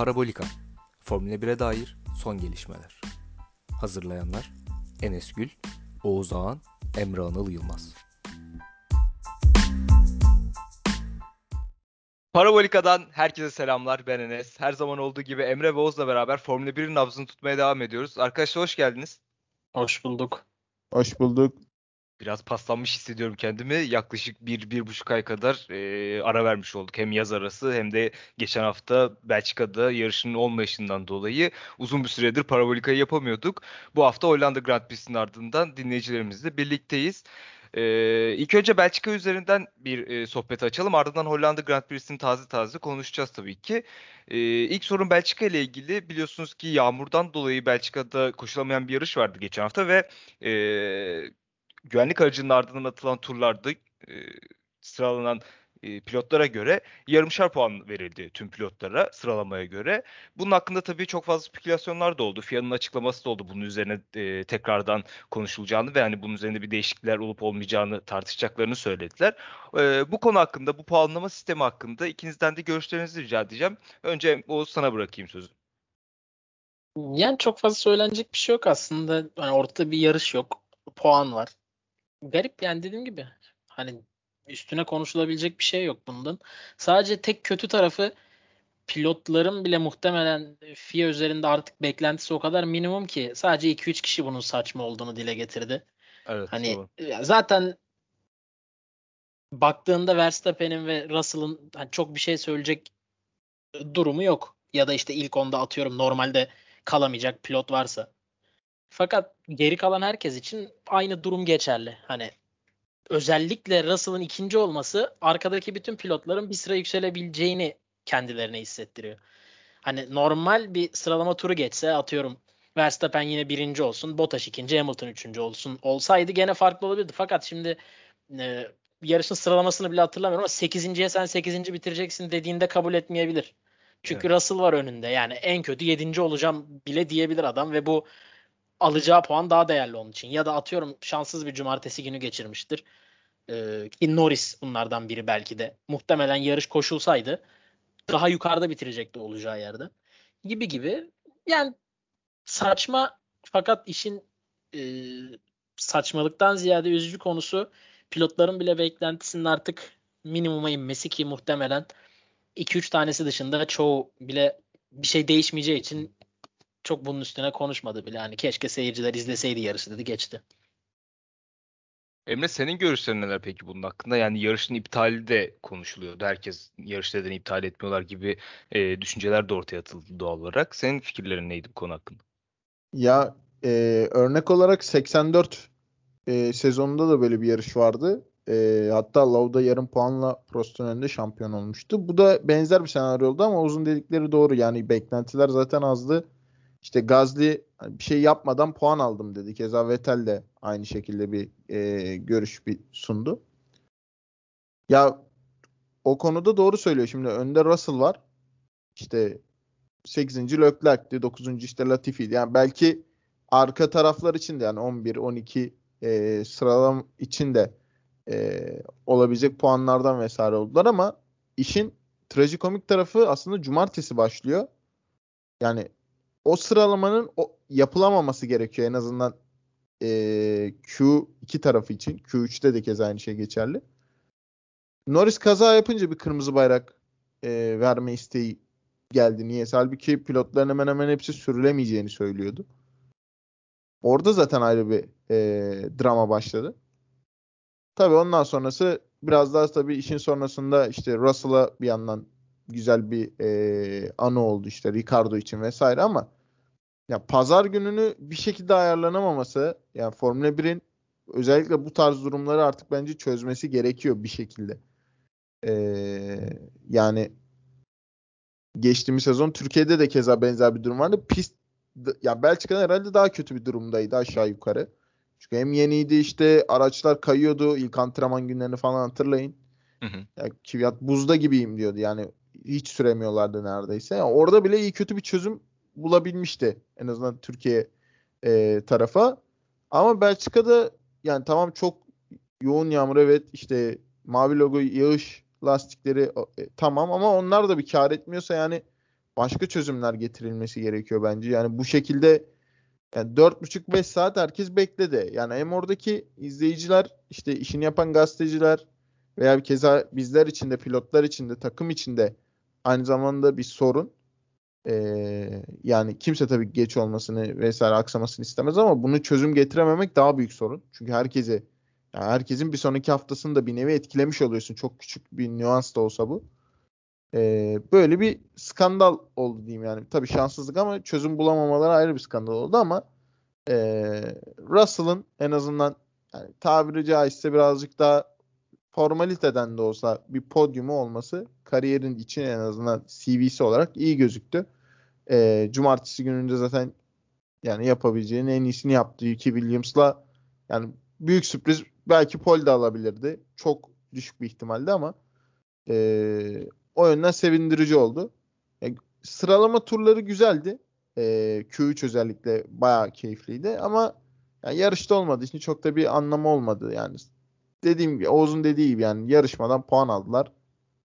Parabolika Formula 1'e dair son gelişmeler. Hazırlayanlar Enes Gül, Oğuz Ağan, Emre Anıl Yılmaz. Parabolika'dan herkese selamlar. Ben Enes. Her zaman olduğu gibi Emre ve Oğuz'la beraber Formula 1'in nabzını tutmaya devam ediyoruz. Arkadaşlar hoş geldiniz. Hoş bulduk. Hoş bulduk. Biraz paslanmış hissediyorum kendimi. Yaklaşık bir, bir buçuk ay kadar e, ara vermiş olduk. Hem yaz arası hem de geçen hafta Belçika'da yarışının olmayışından dolayı uzun bir süredir Parabolika'yı yapamıyorduk. Bu hafta Hollanda Grand Prix'sinin ardından dinleyicilerimizle birlikteyiz. Ee, ilk önce Belçika üzerinden bir e, sohbet açalım. Ardından Hollanda Grand Prix'sini taze taze konuşacağız tabii ki. Ee, ilk sorun Belçika ile ilgili. Biliyorsunuz ki yağmurdan dolayı Belçika'da koşulamayan bir yarış vardı geçen hafta ve e, güvenlik aracının ardından atılan turlarda e, sıralanan e, pilotlara göre yarımşar puan verildi tüm pilotlara sıralamaya göre. Bunun hakkında tabii çok fazla spekülasyonlar da oldu. FIA'nın açıklaması da oldu bunun üzerine e, tekrardan konuşulacağını ve hani bunun üzerinde bir değişiklikler olup olmayacağını tartışacaklarını söylediler. E, bu konu hakkında, bu puanlama sistemi hakkında ikinizden de görüşlerinizi rica edeceğim. Önce Oğuz sana bırakayım sözü. Yani çok fazla söylenecek bir şey yok aslında. Hani ortada bir yarış yok. Puan var. Garip yani dediğim gibi. Hani üstüne konuşulabilecek bir şey yok bundan. Sadece tek kötü tarafı pilotların bile muhtemelen FIA üzerinde artık beklentisi o kadar minimum ki sadece 2-3 kişi bunun saçma olduğunu dile getirdi. Evet, hani doğru. zaten baktığında Verstappen'in ve Russell'ın hani çok bir şey söyleyecek durumu yok. Ya da işte ilk onda atıyorum normalde kalamayacak pilot varsa. Fakat geri kalan herkes için aynı durum geçerli. Hani özellikle Russell'ın ikinci olması arkadaki bütün pilotların bir sıra yükselebileceğini kendilerine hissettiriyor. Hani normal bir sıralama turu geçse atıyorum Verstappen yine birinci olsun, Bottas ikinci, Hamilton üçüncü olsun. Olsaydı gene farklı olabilirdi. Fakat şimdi e, yarışın sıralamasını bile hatırlamıyorum ama 8.ye sen 8. bitireceksin dediğinde kabul etmeyebilir. Çünkü evet. Russell var önünde. Yani en kötü 7. olacağım bile diyebilir adam ve bu alacağı puan daha değerli onun için. Ya da atıyorum şanssız bir cumartesi günü geçirmiştir. Ee, Norris bunlardan biri belki de. Muhtemelen yarış koşulsaydı daha yukarıda bitirecekti olacağı yerde. Gibi gibi. Yani saçma fakat işin e, saçmalıktan ziyade üzücü konusu pilotların bile beklentisinin artık minimuma inmesi ki muhtemelen 2-3 tanesi dışında çoğu bile bir şey değişmeyeceği için çok bunun üstüne konuşmadı bile. Yani keşke seyirciler izleseydi yarışı dedi geçti. Emre senin görüşlerin neler peki bunun hakkında? Yani yarışın iptali de konuşuluyordu. Herkes yarış nedeni iptal etmiyorlar gibi e, düşünceler de ortaya atıldı doğal olarak. Senin fikirlerin neydi bu konu hakkında? Ya e, örnek olarak 84 e, sezonunda da böyle bir yarış vardı. E, hatta Lauda yarım puanla Prost'un önünde şampiyon olmuştu. Bu da benzer bir senaryo oldu ama uzun dedikleri doğru. Yani beklentiler zaten azdı. İşte Gazli hani bir şey yapmadan puan aldım dedi. Keza Vettel de aynı şekilde bir e, görüş bir sundu. Ya o konuda doğru söylüyor. Şimdi önde Russell var. İşte 8. Leclerc'ti. 9. işte Latifi'ydi. Yani belki arka taraflar için de yani 11, 12 e, sıralam için de e, olabilecek puanlardan vesaire oldular ama işin trajikomik tarafı aslında cumartesi başlıyor. Yani o sıralamanın o, yapılamaması gerekiyor en azından e, Q2 tarafı için. Q3'te de kez aynı şey geçerli. Norris kaza yapınca bir kırmızı bayrak e, verme isteği geldi. Niye? Halbuki pilotların hemen hemen hepsi sürülemeyeceğini söylüyordu. Orada zaten ayrı bir e, drama başladı. Tabii ondan sonrası biraz daha tabii işin sonrasında işte Russell'a bir yandan güzel bir e, anı oldu işte Ricardo için vesaire ama ya pazar gününü bir şekilde ayarlanamaması yani Formula 1'in özellikle bu tarz durumları artık bence çözmesi gerekiyor bir şekilde. Ee, yani geçtiğimiz sezon Türkiye'de de keza benzer bir durum vardı. Pist ya Belçika'da herhalde daha kötü bir durumdaydı aşağı yukarı. Çünkü hem yeniydi işte araçlar kayıyordu ilk antrenman günlerini falan hatırlayın. Hı hı. Ya, Kvyat buzda gibiyim diyordu yani hiç süremiyorlardı neredeyse. Yani orada bile iyi kötü bir çözüm bulabilmişti en azından Türkiye e, tarafa. Ama Belçika'da yani tamam çok yoğun yağmur evet işte mavi logo yağış lastikleri e, tamam ama onlar da bir kar etmiyorsa yani başka çözümler getirilmesi gerekiyor bence. Yani bu şekilde yani 4,5-5 saat herkes bekledi. Yani hem oradaki izleyiciler işte işini yapan gazeteciler veya bir keza bizler için de pilotlar için de takım için de aynı zamanda bir sorun. Ee, yani kimse tabii geç olmasını vesaire aksamasını istemez ama bunu çözüm getirememek daha büyük sorun. Çünkü herkese yani herkesin bir sonraki haftasını da bir nevi etkilemiş oluyorsun. Çok küçük bir nüans da olsa bu. Ee, böyle bir skandal oldu diyeyim yani. Tabii şanssızlık ama çözüm bulamamaları ayrı bir skandal oldu ama e, Russell'ın en azından yani tabiri caizse birazcık daha formaliteden de olsa bir podyumu olması kariyerin için en azından CV'si olarak iyi gözüktü. E, cumartesi gününde zaten yani yapabileceğin en iyisini yaptı. Yuki Williams'la yani büyük sürpriz belki pole de alabilirdi. Çok düşük bir ihtimalde ama e, o yönden sevindirici oldu. E, sıralama turları güzeldi. E, Q3 özellikle bayağı keyifliydi ama yani yarışta olmadığı için çok da bir anlamı olmadı. Yani dediğim gibi Oğuz'un dediği gibi yani yarışmadan puan aldılar.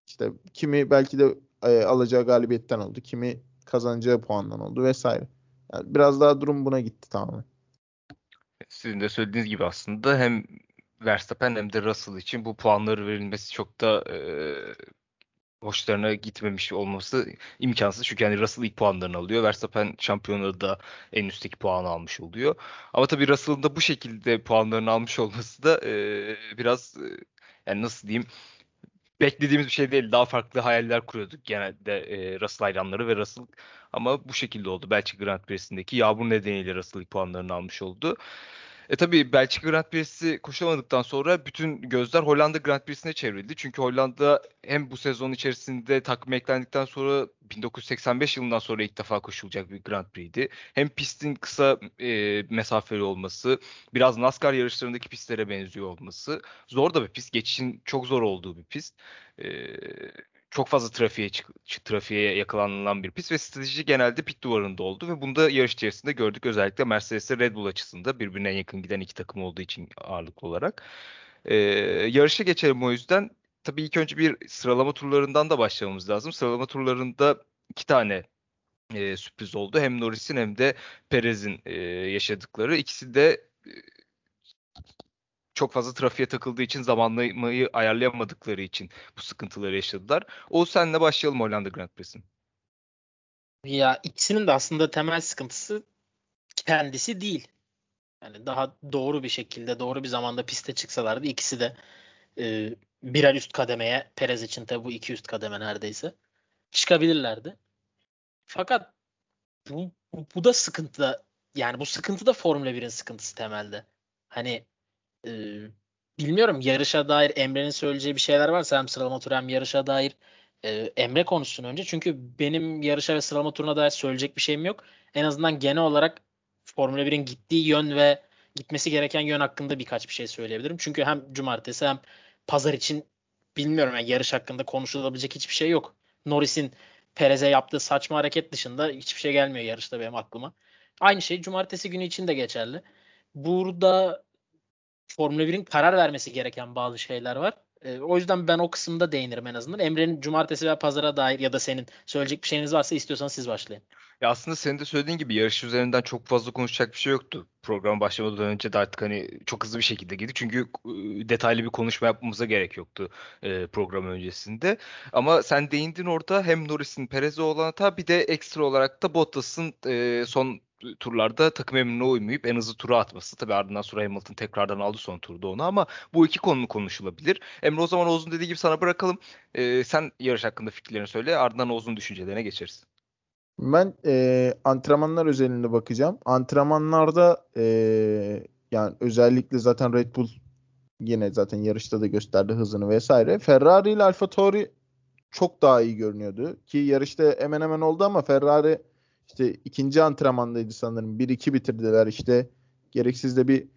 İşte kimi belki de e, alacağı galibiyetten oldu. Kimi kazanacağı puandan oldu vesaire. Yani biraz daha durum buna gitti tamamen. Sizin de söylediğiniz gibi aslında hem Verstappen hem de Russell için bu puanları verilmesi çok da e, hoşlarına gitmemiş olması imkansız. Çünkü yani Russell ilk puanlarını alıyor. Verstappen şampiyonada da en üstteki puanı almış oluyor. Ama tabii Russell'ın da bu şekilde puanlarını almış olması da e, biraz e, yani nasıl diyeyim beklediğimiz bir şey değil. Daha farklı hayaller kuruyorduk genelde e, Russell hayranları ve Russell ama bu şekilde oldu. Belçika Grand Prix'sindeki yağmur nedeniyle Russell ilk puanlarını almış oldu. E tabii Belçika Grand Prix'si koşamadıktan sonra bütün gözler Hollanda Grand Prix'sine çevrildi. Çünkü Hollanda hem bu sezon içerisinde takım eklendikten sonra 1985 yılından sonra ilk defa koşulacak bir Grand Prix'di. Hem pistin kısa e, mesafeli olması, biraz NASCAR yarışlarındaki pistlere benziyor olması. Zor da bir pist. Geçişin çok zor olduğu bir pist. E, çok fazla trafiğe trafiğe yakalanılan bir pist ve strateji genelde pit duvarında oldu ve bunda yarış içerisinde gördük özellikle Mercedes Red Bull açısında birbirine yakın giden iki takım olduğu için ağırlıklı olarak. Ee, yarışa geçelim o yüzden. Tabii ilk önce bir sıralama turlarından da başlamamız lazım. Sıralama turlarında iki tane e, sürpriz oldu. Hem Norris'in hem de Perez'in e, yaşadıkları. İkisi de çok fazla trafiğe takıldığı için zamanlamayı ayarlayamadıkları için bu sıkıntıları yaşadılar. O senle başlayalım Hollanda Grand Prix'sin. Ya ikisinin de aslında temel sıkıntısı kendisi değil. Yani daha doğru bir şekilde doğru bir zamanda piste çıksalardı ikisi de e, birer üst kademeye Perez için tabi bu iki üst kademe neredeyse çıkabilirlerdi. Fakat bu, bu, da sıkıntı da yani bu sıkıntı da Formula 1'in sıkıntısı temelde. Hani e, bilmiyorum yarışa dair Emre'nin söyleyeceği bir şeyler varsa hem sıralama turu hem yarışa dair e, Emre konuşsun önce. Çünkü benim yarışa ve sıralama turuna dair söyleyecek bir şeyim yok. En azından genel olarak Formula 1'in gittiği yön ve gitmesi gereken yön hakkında birkaç bir şey söyleyebilirim. Çünkü hem cumartesi hem pazar için bilmiyorum yani yarış hakkında konuşulabilecek hiçbir şey yok. Norris'in Perez'e yaptığı saçma hareket dışında hiçbir şey gelmiyor yarışta benim aklıma. Aynı şey cumartesi günü için de geçerli. Burada Formula 1'in karar vermesi gereken bazı şeyler var. E, o yüzden ben o kısımda değinirim en azından. Emre'nin cumartesi veya pazara dair ya da senin söyleyecek bir şeyiniz varsa istiyorsanız siz başlayın. Ya aslında senin de söylediğin gibi yarış üzerinden çok fazla konuşacak bir şey yoktu. Program başlamadan önce de artık hani çok hızlı bir şekilde gittik. Çünkü e, detaylı bir konuşma yapmamıza gerek yoktu e, program öncesinde. Ama sen değindin orada hem Norris'in Perez'e olan hata bir de ekstra olarak da Bottas'ın e, son turlarda takım emrine uymayıp en hızlı tura atması. Tabi ardından sonra Hamilton tekrardan aldı son turda onu ama bu iki konu konuşulabilir. Emre o zaman Oğuz'un dediği gibi sana bırakalım. Ee, sen yarış hakkında fikirlerini söyle ardından Oğuz'un düşüncelerine geçeriz. Ben e, antrenmanlar özelinde bakacağım. Antrenmanlarda e, yani özellikle zaten Red Bull yine zaten yarışta da gösterdi hızını vesaire. Ferrari ile Alfa Tauri çok daha iyi görünüyordu. Ki yarışta hemen hemen oldu ama Ferrari işte ikinci antrenmandaydı sanırım. 1-2 bitirdiler işte. Gereksiz de bir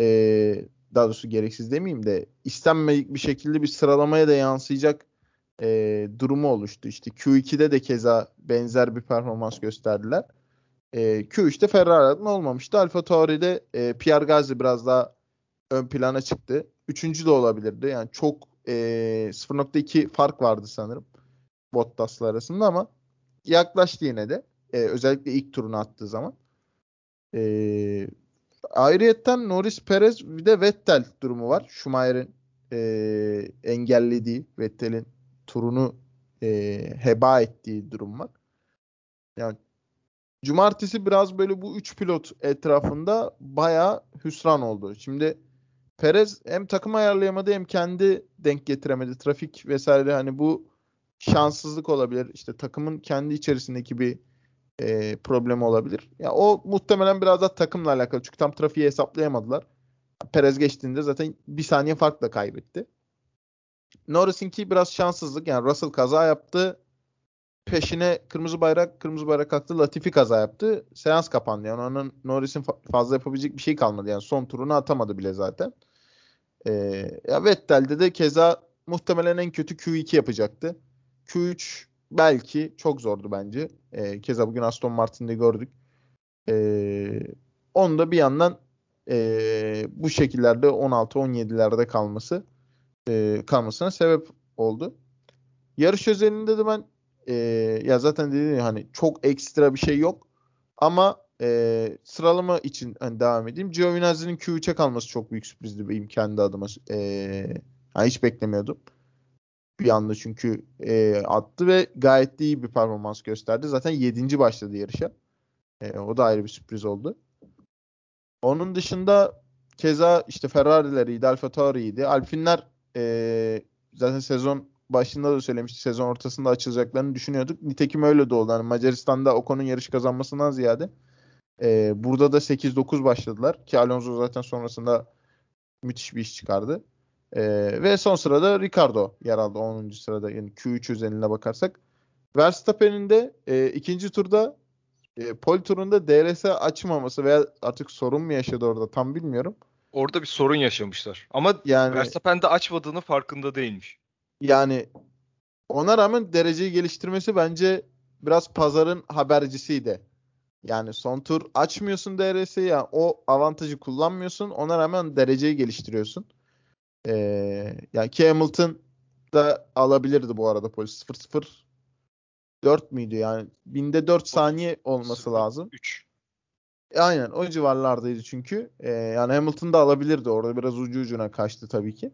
e, daha doğrusu gereksiz demeyeyim de istenmedik bir şekilde bir sıralamaya da yansıyacak e, durumu oluştu. İşte Q2'de de keza benzer bir performans gösterdiler. E, Q3'te Ferrari'den olmamıştı. Alfa Tauri'de e, Pierre Gasly biraz daha ön plana çıktı. Üçüncü de olabilirdi. Yani çok e, 0.2 fark vardı sanırım Bottas'la arasında ama yaklaştı yine de. E, özellikle ilk turunu attığı zaman. E, ayrıyetten Norris Perez bir de Vettel durumu var. Schumacher'in e, engellediği Vettel'in turunu e, heba ettiği durum var. Yani cumartesi biraz böyle bu üç pilot etrafında bayağı hüsran oldu. Şimdi Perez hem takım ayarlayamadı hem kendi denk getiremedi. Trafik vesaire hani bu şanssızlık olabilir. İşte takımın kendi içerisindeki bir e, problem olabilir. Ya o muhtemelen biraz da takımla alakalı. Çünkü tam trafiği hesaplayamadılar. Perez geçtiğinde zaten bir saniye farkla kaybetti. Norris'inki biraz şanssızlık. Yani Russell kaza yaptı. Peşine kırmızı bayrak, kırmızı bayrak kalktı. Latifi kaza yaptı. Seans kapandı. Yani onun Norris'in fazla yapabilecek bir şey kalmadı. Yani son turunu atamadı bile zaten. Ee, ya Vettel'de de keza muhtemelen en kötü Q2 yapacaktı. Q3 belki çok zordu bence. Ee, keza bugün Aston Martin'de gördük. Ee, onu da bir yandan e, bu şekillerde 16-17'lerde kalması e, kalmasına sebep oldu. Yarış özelinde de ben e, ya zaten dediğim hani çok ekstra bir şey yok ama e, sıralama için hani devam edeyim. Giovinazzi'nin Q3'e kalması çok büyük sürprizdi benim kendi adıma. E, yani hiç beklemiyordum. Bir anda çünkü e, attı ve gayet de iyi bir performans gösterdi. Zaten 7. başladı yarışa. E, o da ayrı bir sürpriz oldu. Onun dışında keza işte Ferrari'leriydi, Alfa Tauri'ydi. Alpinler e, zaten sezon başında da söylemişti. Sezon ortasında açılacaklarını düşünüyorduk. Nitekim öyle de oldu. Yani Macaristan'da Ocon'un yarış kazanmasından ziyade e, burada da 8-9 başladılar. Ki Alonso zaten sonrasında müthiş bir iş çıkardı. E, ve son sırada Ricardo yer aldı 10. sırada. Yani Q3 özeline bakarsak. Verstappen'in de e, ikinci turda e, pol turunda DRS açmaması veya artık sorun mu yaşadı orada tam bilmiyorum. Orada bir sorun yaşamışlar. Ama yani, Verstappen de açmadığını farkında değilmiş. Yani ona rağmen dereceyi geliştirmesi bence biraz pazarın habercisiydi. Yani son tur açmıyorsun DRS'yi ya o avantajı kullanmıyorsun. Ona rağmen dereceyi geliştiriyorsun. Ee, yani ki Hamilton da alabilirdi bu arada polis 0-0 4 müydü yani? Binde 4 saniye olması 0, lazım. 3. E, aynen o civarlardaydı çünkü. Ee, yani Hamilton da alabilirdi orada biraz ucu ucuna kaçtı tabii ki.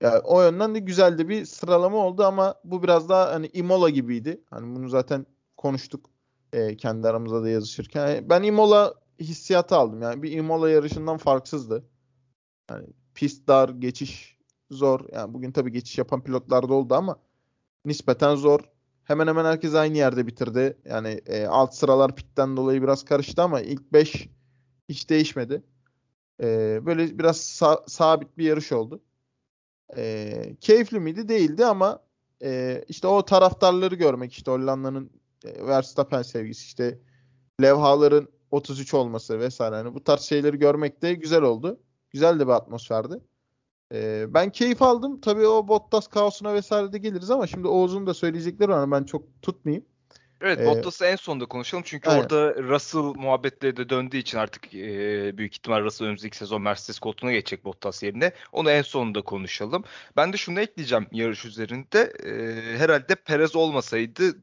Yani o yönden de güzeldi bir sıralama oldu ama bu biraz daha hani Imola gibiydi. Hani bunu zaten konuştuk e, kendi aramızda da yazışırken. Yani ben Imola hissiyatı aldım. Yani bir Imola yarışından farksızdı. Yani pist dar, geçiş zor. Yani bugün tabii geçiş yapan pilotlar da oldu ama nispeten zor. Hemen hemen herkes aynı yerde bitirdi. Yani e, alt sıralar pitten dolayı biraz karıştı ama ilk 5 hiç değişmedi. E, böyle biraz sa- sabit bir yarış oldu. E, keyifli miydi? Değildi ama e, işte o taraftarları görmek işte Hollanda'nın e, Verstappen sevgisi işte levhaların 33 olması vesaire hani bu tarz şeyleri görmek de güzel oldu. Güzel de bir atmosferdi. Ee, ben keyif aldım. Tabii o Bottas kaosuna vesaire de geliriz ama şimdi Oğuz'un da söyleyecekleri var. Ben çok tutmayayım. Evet ee, Bottas'ı en sonda konuşalım. Çünkü aynen. orada Russell muhabbetleri de döndüğü için artık e, büyük ihtimal Russell önümüzdeki sezon Mercedes koltuğuna geçecek Bottas yerine. Onu en sonunda konuşalım. Ben de şunu ekleyeceğim yarış üzerinde. E, herhalde Perez olmasaydı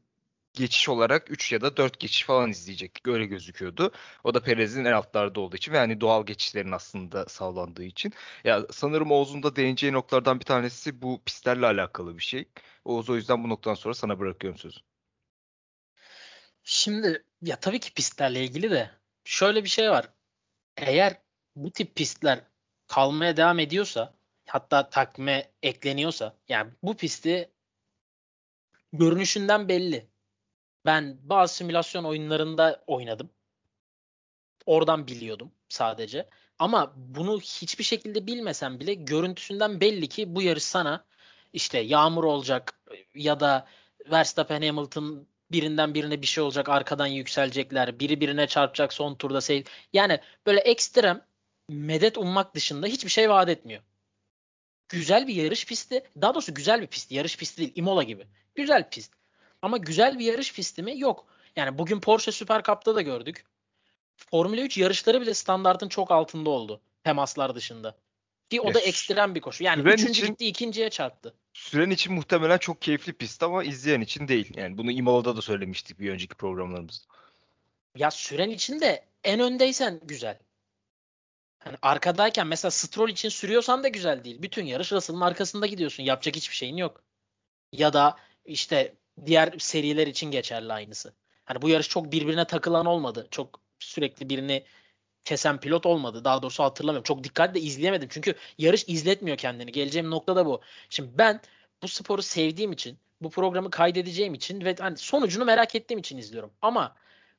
geçiş olarak 3 ya da 4 geçiş falan izleyecektik. Öyle gözüküyordu. O da Perez'in en altlarda olduğu için ve yani doğal geçişlerin aslında sağlandığı için. Ya sanırım Oğuz'un da değineceği noktalardan bir tanesi bu pistlerle alakalı bir şey. Oğuz o yüzden bu noktadan sonra sana bırakıyorum sözü. Şimdi ya tabii ki pistlerle ilgili de şöyle bir şey var. Eğer bu tip pistler kalmaya devam ediyorsa hatta takvime ekleniyorsa yani bu pisti görünüşünden belli. Ben bazı simülasyon oyunlarında oynadım. Oradan biliyordum sadece. Ama bunu hiçbir şekilde bilmesem bile görüntüsünden belli ki bu yarış sana işte yağmur olacak ya da Verstappen Hamilton birinden birine bir şey olacak arkadan yükselecekler biri birine çarpacak son turda sev yani böyle ekstrem medet ummak dışında hiçbir şey vaat etmiyor. Güzel bir yarış pisti daha doğrusu güzel bir pist yarış pisti değil Imola gibi güzel pist ama güzel bir yarış pisti mi? Yok. Yani bugün Porsche Super Cup'ta da gördük. Formula 3 yarışları bile standartın çok altında oldu. Temaslar dışında. Ki o da sü- ekstrem bir koşu. Yani süren üçüncü için- gitti ikinciye çarptı. Süren için muhtemelen çok keyifli pist ama izleyen için değil. Yani bunu Imola'da da söylemiştik bir önceki programlarımızda. Ya süren için de en öndeysen güzel. Hani arkadayken mesela Stroll için sürüyorsan da güzel değil. Bütün yarış Russell'ın arkasında gidiyorsun. Yapacak hiçbir şeyin yok. Ya da işte diğer seriler için geçerli aynısı. Hani bu yarış çok birbirine takılan olmadı. Çok sürekli birini kesen pilot olmadı. Daha doğrusu hatırlamıyorum. Çok dikkatle izleyemedim. Çünkü yarış izletmiyor kendini. Geleceğim nokta da bu. Şimdi ben bu sporu sevdiğim için, bu programı kaydedeceğim için ve hani sonucunu merak ettiğim için izliyorum. Ama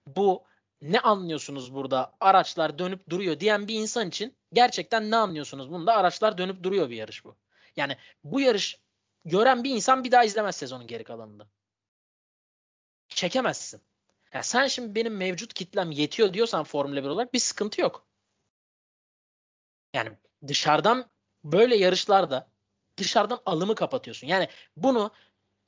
bu ne anlıyorsunuz burada araçlar dönüp duruyor diyen bir insan için gerçekten ne anlıyorsunuz bunda araçlar dönüp duruyor bir yarış bu. Yani bu yarış gören bir insan bir daha izlemez sezonun geri kalanında. Çekemezsin. Ya sen şimdi benim mevcut kitlem yetiyor diyorsan Formula 1 olarak bir sıkıntı yok. Yani dışarıdan böyle yarışlarda dışarıdan alımı kapatıyorsun. Yani bunu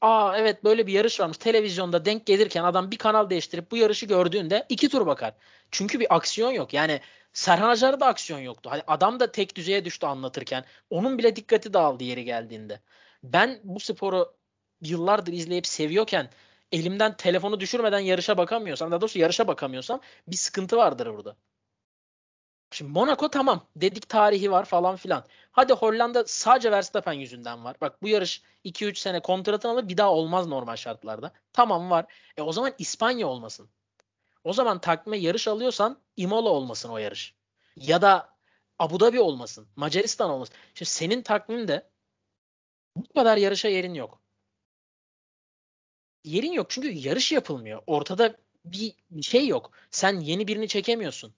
aa evet böyle bir yarış varmış televizyonda denk gelirken adam bir kanal değiştirip bu yarışı gördüğünde iki tur bakar. Çünkü bir aksiyon yok. Yani Serhan Acar'da da aksiyon yoktu. Hani adam da tek düzeye düştü anlatırken. Onun bile dikkati dağıldı yeri geldiğinde. Ben bu sporu yıllardır izleyip seviyorken elimden telefonu düşürmeden yarışa bakamıyorsam, daha doğrusu yarışa bakamıyorsam bir sıkıntı vardır burada. Şimdi Monaco tamam. Dedik tarihi var falan filan. Hadi Hollanda sadece Verstappen yüzünden var. Bak bu yarış 2-3 sene kontratını alır bir daha olmaz normal şartlarda. Tamam var. E o zaman İspanya olmasın. O zaman takvime yarış alıyorsan Imola olmasın o yarış. Ya da Abu Dhabi olmasın. Macaristan olmasın. Şimdi senin takvimde bu kadar yarışa yerin yok. Yerin yok çünkü yarış yapılmıyor. Ortada bir şey yok. Sen yeni birini çekemiyorsun.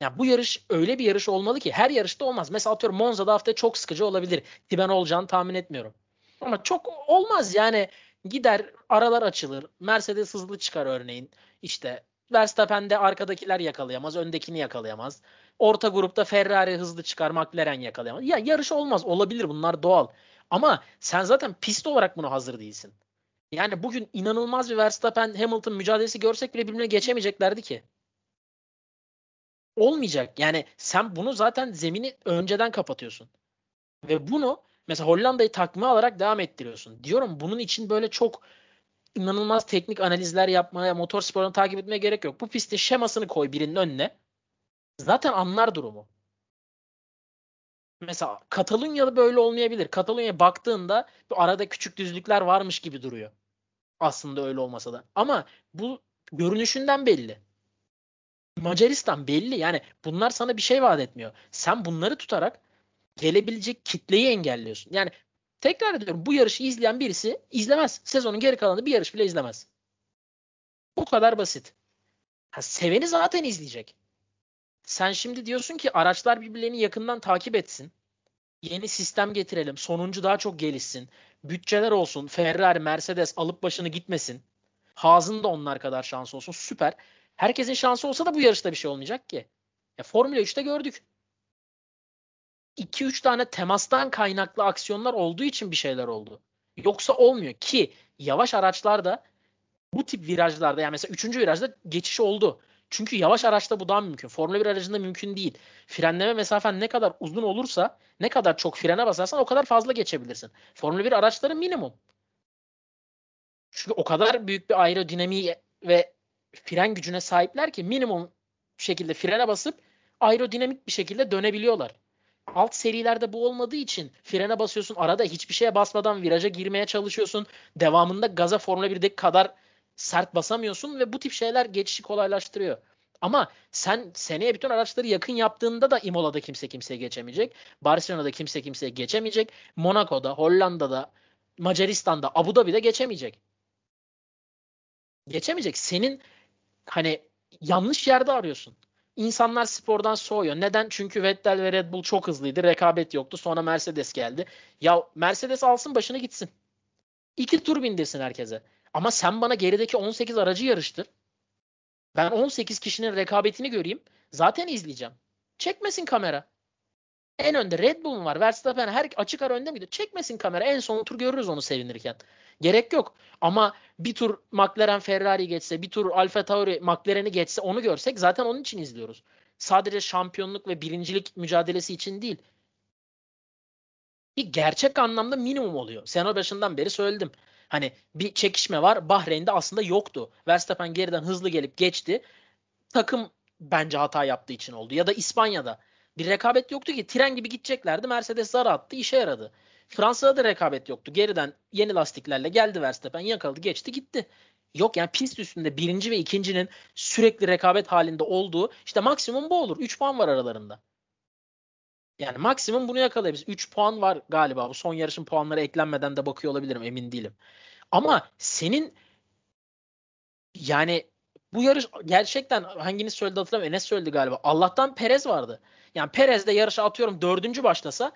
Ya bu yarış öyle bir yarış olmalı ki her yarışta olmaz. Mesela atıyorum Monza'da hafta çok sıkıcı olabilir. Ki ben olacağını tahmin etmiyorum. Ama çok olmaz yani. Gider aralar açılır. Mercedes hızlı çıkar örneğin. İşte Verstappen'de arkadakiler yakalayamaz. Öndekini yakalayamaz. Orta grupta Ferrari hızlı çıkar. McLaren yakalayamaz. Ya yarış olmaz. Olabilir bunlar doğal. Ama sen zaten pist olarak buna hazır değilsin. Yani bugün inanılmaz bir Verstappen Hamilton mücadelesi görsek bile birbirine geçemeyeceklerdi ki olmayacak. Yani sen bunu zaten zemini önceden kapatıyorsun. Ve bunu mesela Hollanda'yı takma alarak devam ettiriyorsun. Diyorum bunun için böyle çok inanılmaz teknik analizler yapmaya, motorsporunu takip etmeye gerek yok. Bu pistin şemasını koy birinin önüne. Zaten anlar durumu. Mesela Katalunya'da böyle olmayabilir. Katalunya'ya baktığında arada küçük düzlükler varmış gibi duruyor. Aslında öyle olmasa da. Ama bu görünüşünden belli. Macaristan belli. Yani bunlar sana bir şey vaat etmiyor. Sen bunları tutarak gelebilecek kitleyi engelliyorsun. Yani tekrar ediyorum bu yarışı izleyen birisi izlemez. Sezonun geri kalanında bir yarış bile izlemez. Bu kadar basit. Ha, seveni zaten izleyecek. Sen şimdi diyorsun ki araçlar birbirlerini yakından takip etsin. Yeni sistem getirelim. Sonuncu daha çok gelişsin. Bütçeler olsun. Ferrari, Mercedes alıp başını gitmesin. Haas'ın da onlar kadar şansı olsun. Süper. Herkesin şansı olsa da bu yarışta bir şey olmayacak ki. Ya Formula 3'te gördük. 2-3 tane temastan kaynaklı aksiyonlar olduğu için bir şeyler oldu. Yoksa olmuyor ki yavaş araçlarda bu tip virajlarda yani mesela 3. virajda geçiş oldu. Çünkü yavaş araçta bu daha mümkün. Formula 1 aracında mümkün değil. Frenleme mesafen ne kadar uzun olursa, ne kadar çok frene basarsan o kadar fazla geçebilirsin. Formula 1 araçları minimum. Çünkü o kadar büyük bir aerodinamiği ve fren gücüne sahipler ki minimum şekilde frene basıp aerodinamik bir şekilde dönebiliyorlar. Alt serilerde bu olmadığı için frene basıyorsun arada hiçbir şeye basmadan viraja girmeye çalışıyorsun. Devamında gaza Formula 1'deki kadar sert basamıyorsun ve bu tip şeyler geçişi kolaylaştırıyor. Ama sen seneye bütün araçları yakın yaptığında da Imola'da kimse kimseye geçemeyecek. Barcelona'da kimse kimseye geçemeyecek. Monaco'da, Hollanda'da, Macaristan'da, Abu Dhabi'de geçemeyecek. Geçemeyecek. Senin hani yanlış yerde arıyorsun. İnsanlar spordan soğuyor. Neden? Çünkü Vettel ve Red Bull çok hızlıydı. Rekabet yoktu. Sonra Mercedes geldi. Ya Mercedes alsın başını gitsin. İki tur bindirsin herkese. Ama sen bana gerideki 18 aracı yarıştır. Ben 18 kişinin rekabetini göreyim. Zaten izleyeceğim. Çekmesin kamera. En önde Red Bull var. Verstappen her açık ara önde miydi? Çekmesin kamera. En son tur görürüz onu sevinirken. Gerek yok. Ama bir tur McLaren Ferrari geçse, bir tur Alfa Tauri McLaren'i geçse onu görsek zaten onun için izliyoruz. Sadece şampiyonluk ve birincilik mücadelesi için değil. gerçek anlamda minimum oluyor. Sene başından beri söyledim. Hani bir çekişme var. Bahreyn'de aslında yoktu. Verstappen geriden hızlı gelip geçti. Takım bence hata yaptığı için oldu. Ya da İspanya'da bir rekabet yoktu ki. Tren gibi gideceklerdi. Mercedes zar attı. işe yaradı. Fransa'da da rekabet yoktu. Geriden yeni lastiklerle geldi Verstappen yakaladı geçti gitti. Yok yani pist üstünde birinci ve ikincinin sürekli rekabet halinde olduğu işte maksimum bu olur. 3 puan var aralarında. Yani maksimum bunu yakalayabiliriz. 3 puan var galiba. Bu son yarışın puanları eklenmeden de bakıyor olabilirim emin değilim. Ama senin yani bu yarış gerçekten hanginiz söyledi hatırlamıyorum. Enes söyledi galiba. Allah'tan Perez vardı. Yani Perez de yarışa atıyorum dördüncü başlasa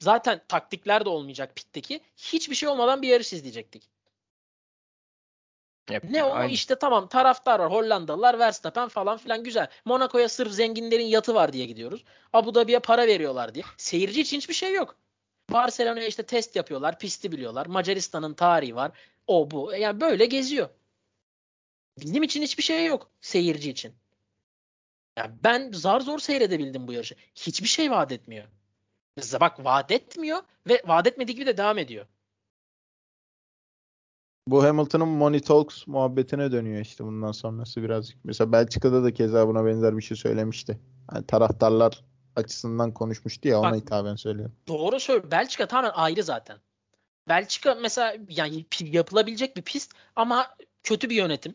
zaten taktikler de olmayacak pitteki. Hiçbir şey olmadan bir yarış izleyecektik. Yep, ne o işte tamam taraftar var Hollandalılar Verstappen falan filan güzel. Monaco'ya sırf zenginlerin yatı var diye gidiyoruz. Abu Dhabi'ye para veriyorlar diye. Seyirci için hiçbir şey yok. Barcelona'ya işte test yapıyorlar. Pisti biliyorlar. Macaristan'ın tarihi var. O bu. Yani böyle geziyor. Bizim için hiçbir şey yok. Seyirci için. Yani ben zar zor seyredebildim bu yarışı. Hiçbir şey vaat etmiyor. Bak vaat etmiyor ve vaat etmediği gibi de devam ediyor. Bu Hamilton'ın Money Talks muhabbetine dönüyor işte bundan sonrası birazcık. Mesela Belçika'da da keza buna benzer bir şey söylemişti. Yani taraftarlar açısından konuşmuştu ya ona Bak, hitaben söylüyorum. Doğru söylüyor. Belçika tamamen ayrı zaten. Belçika mesela yani yapılabilecek bir pist ama kötü bir yönetim.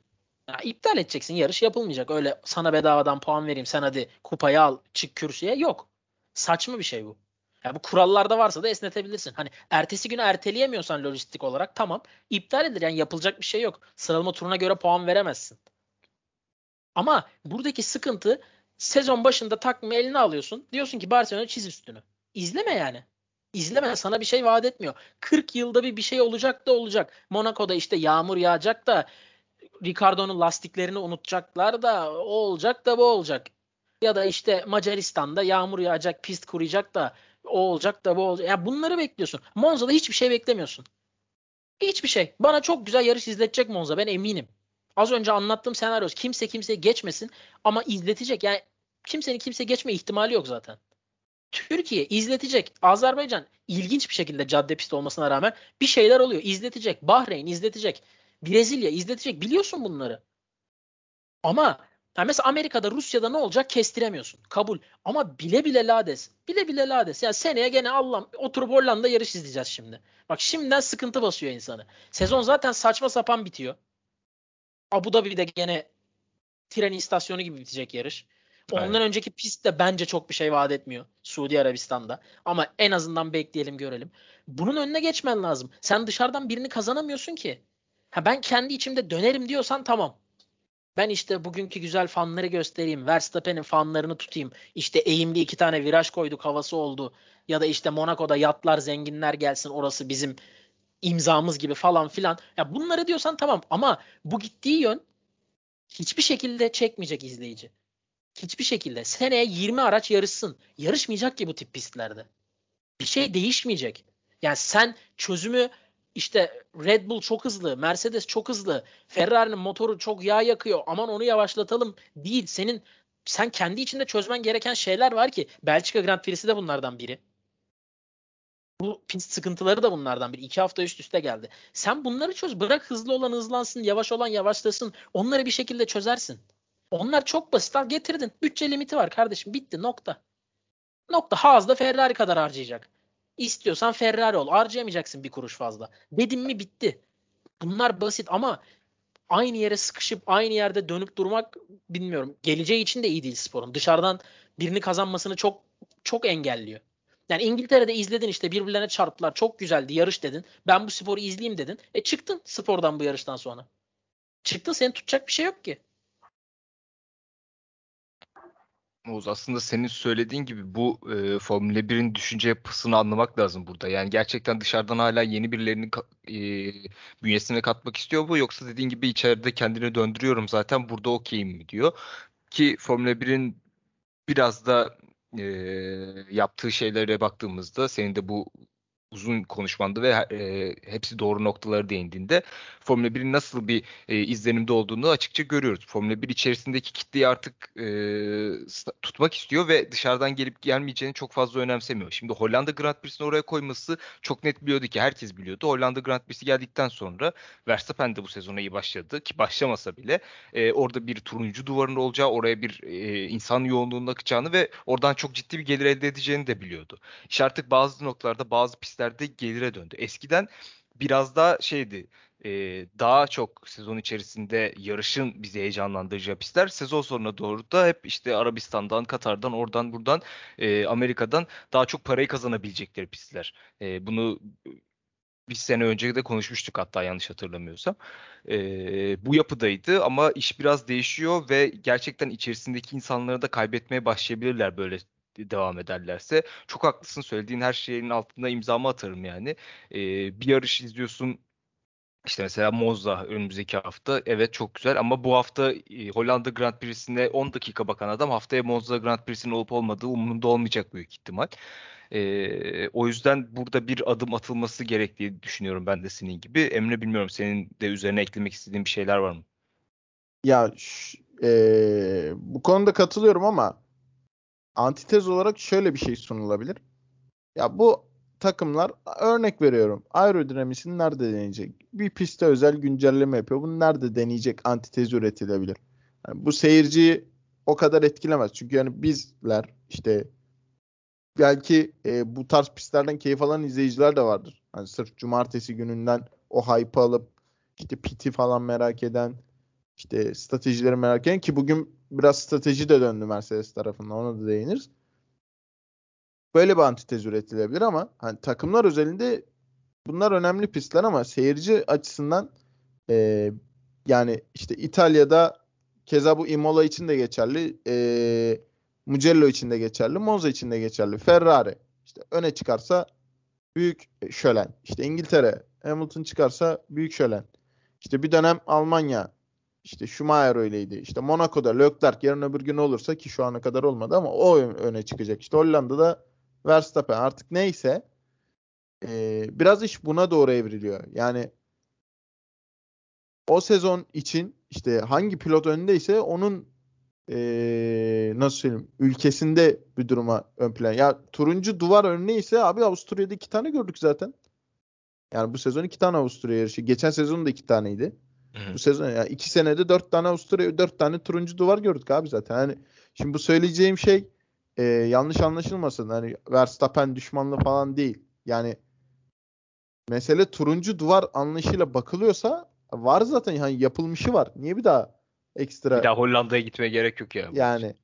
Yani iptal edeceksin. Yarış yapılmayacak. Öyle sana bedavadan puan vereyim sen hadi kupayı al çık kürsüye. Yok. Saçma bir şey bu. Yani bu kurallarda varsa da esnetebilirsin. Hani ertesi günü erteleyemiyorsan lojistik olarak tamam iptal edilir. Yani yapılacak bir şey yok. Sıralama turuna göre puan veremezsin. Ama buradaki sıkıntı sezon başında takımı eline alıyorsun. Diyorsun ki Barcelona çiz üstünü. İzleme yani. İzleme sana bir şey vaat etmiyor. 40 yılda bir bir şey olacak da olacak. Monaco'da işte yağmur yağacak da Ricardo'nun lastiklerini unutacaklar da o olacak da bu olacak. Ya da işte Macaristan'da yağmur yağacak, pist kuruyacak da o olacak da bu olacak. Ya bunları bekliyorsun. Monza'da hiçbir şey beklemiyorsun. Hiçbir şey. Bana çok güzel yarış izletecek Monza ben eminim. Az önce anlattığım senaryo kimse kimseye geçmesin ama izletecek. Yani kimsenin kimseye geçme ihtimali yok zaten. Türkiye izletecek. Azerbaycan ilginç bir şekilde cadde pist olmasına rağmen bir şeyler oluyor. İzletecek. Bahreyn izletecek. Brezilya izletecek. Biliyorsun bunları. Ama yani mesela Amerika'da Rusya'da ne olacak kestiremiyorsun. Kabul. Ama bile bile lades. Bile bile lades. Yani seneye gene Allah oturup Hollanda yarış izleyeceğiz şimdi. Bak şimdiden sıkıntı basıyor insanı. Sezon zaten saçma sapan bitiyor. Abu Dhabi'de gene tren istasyonu gibi bitecek yarış. Ondan Aynen. önceki pist de bence çok bir şey vaat etmiyor Suudi Arabistan'da. Ama en azından bekleyelim görelim. Bunun önüne geçmen lazım. Sen dışarıdan birini kazanamıyorsun ki. Ha ben kendi içimde dönerim diyorsan tamam. Ben işte bugünkü güzel fanları göstereyim. Verstappen'in fanlarını tutayım. İşte eğimli iki tane viraj koyduk havası oldu. Ya da işte Monaco'da yatlar zenginler gelsin orası bizim imzamız gibi falan filan. Ya bunları diyorsan tamam ama bu gittiği yön hiçbir şekilde çekmeyecek izleyici. Hiçbir şekilde. Seneye 20 araç yarışsın. Yarışmayacak ki bu tip pistlerde. Bir şey değişmeyecek. Yani sen çözümü işte Red Bull çok hızlı, Mercedes çok hızlı, Ferrari'nin motoru çok yağ yakıyor. Aman onu yavaşlatalım değil. Senin sen kendi içinde çözmen gereken şeyler var ki Belçika Grand Prix'si de bunlardan biri. Bu pist sıkıntıları da bunlardan biri. İki hafta üst üste geldi. Sen bunları çöz. Bırak hızlı olan hızlansın, yavaş olan yavaşlasın. Onları bir şekilde çözersin. Onlar çok basit. Al getirdin. Bütçe limiti var kardeşim. Bitti. Nokta. Nokta. Haas'da Ferrari kadar harcayacak. İstiyorsan Ferrari ol. Harcayamayacaksın bir kuruş fazla. Dedim mi bitti. Bunlar basit ama aynı yere sıkışıp aynı yerde dönüp durmak bilmiyorum. Geleceği için de iyi değil sporun. Dışarıdan birini kazanmasını çok çok engelliyor. Yani İngiltere'de izledin işte birbirlerine çarptılar. Çok güzeldi yarış dedin. Ben bu sporu izleyeyim dedin. E çıktın spordan bu yarıştan sonra. Çıktın seni tutacak bir şey yok ki. Oğuz aslında senin söylediğin gibi bu e, Formula 1'in düşünce yapısını anlamak lazım burada. Yani gerçekten dışarıdan hala yeni birilerini e, bünyesine katmak istiyor bu yoksa dediğin gibi içeride kendini döndürüyorum zaten burada okeyim mi diyor. Ki Formula 1'in biraz da e, yaptığı şeylere baktığımızda senin de bu uzun konuşmandı ve e, hepsi doğru noktaları değindiğinde Formula 1'in nasıl bir e, izlenimde olduğunu açıkça görüyoruz. Formula 1 içerisindeki kitleyi artık e, tutmak istiyor ve dışarıdan gelip gelmeyeceğini çok fazla önemsemiyor. Şimdi Hollanda Grand Prix'sini oraya koyması çok net biliyordu ki herkes biliyordu. Hollanda Grand Prix'si geldikten sonra Verstappen de bu sezona iyi başladı ki başlamasa bile e, orada bir turuncu duvarın olacağı, oraya bir e, insan yoğunluğunun akacağını ve oradan çok ciddi bir gelir elde edeceğini de biliyordu. İşte artık bazı noktalarda bazı pistlerde gelire döndü. Eskiden biraz daha şeydi e, daha çok sezon içerisinde yarışın bizi heyecanlandıracağı pistler sezon sonuna doğru da hep işte Arabistan'dan, Katar'dan, oradan buradan e, Amerika'dan daha çok parayı kazanabilecekleri pistler. E, bunu bir sene önce de konuşmuştuk hatta yanlış hatırlamıyorsam. E, bu yapıdaydı ama iş biraz değişiyor ve gerçekten içerisindeki insanları da kaybetmeye başlayabilirler böyle devam ederlerse. Çok haklısın söylediğin her şeyin altında imzamı atarım yani. E, bir yarış izliyorsun işte mesela Monza önümüzdeki hafta evet çok güzel ama bu hafta Hollanda Grand Prix'sine 10 dakika bakan adam haftaya Monza Grand Prix'sinin olup olmadığı umurunda olmayacak büyük ihtimal. E, o yüzden burada bir adım atılması gerektiği düşünüyorum ben de senin gibi. Emre bilmiyorum senin de üzerine eklemek istediğin bir şeyler var mı? Ya e, bu konuda katılıyorum ama antitez olarak şöyle bir şey sunulabilir. Ya bu takımlar örnek veriyorum. Aerodinamisini nerede deneyecek? Bir piste özel güncelleme yapıyor. Bunu nerede deneyecek? Antitez üretilebilir. Yani bu seyirciyi o kadar etkilemez. Çünkü yani bizler işte belki e, bu tarz pistlerden keyif alan izleyiciler de vardır. Hani sırf cumartesi gününden o hype alıp işte piti falan merak eden işte stratejileri merak eden ki bugün biraz strateji de döndü Mercedes tarafından ona da değiniriz. Böyle bir antitez üretilebilir ama hani takımlar özelinde bunlar önemli pistler ama seyirci açısından e, yani işte İtalya'da keza bu Imola için de geçerli. E, Mugello için de geçerli. Monza için de geçerli. Ferrari işte öne çıkarsa büyük şölen. İşte İngiltere Hamilton çıkarsa büyük şölen. İşte bir dönem Almanya işte Schumacher öyleydi. İşte Monaco'da Leclerc yarın öbür gün olursa ki şu ana kadar olmadı ama o öne çıkacak. İşte Hollanda'da Verstappen artık neyse e, biraz iş buna doğru evriliyor. Yani o sezon için işte hangi pilot öndeyse onun e, nasıl söyleyeyim ülkesinde bir duruma ön plan. Ya turuncu duvar örneği abi Avusturya'da iki tane gördük zaten. Yani bu sezon iki tane Avusturya yarışı. Geçen sezon da iki taneydi. Hı. Bu sezon ya yani iki senede dört tane Avusturya, dört tane turuncu duvar gördük abi zaten. Yani şimdi bu söyleyeceğim şey e, yanlış anlaşılmasın. Hani Verstappen düşmanlığı falan değil. Yani mesele turuncu duvar anlayışıyla bakılıyorsa var zaten hani yapılmışı var. Niye bir daha ekstra bir daha Hollanda'ya gitmeye gerek yok ya. Yani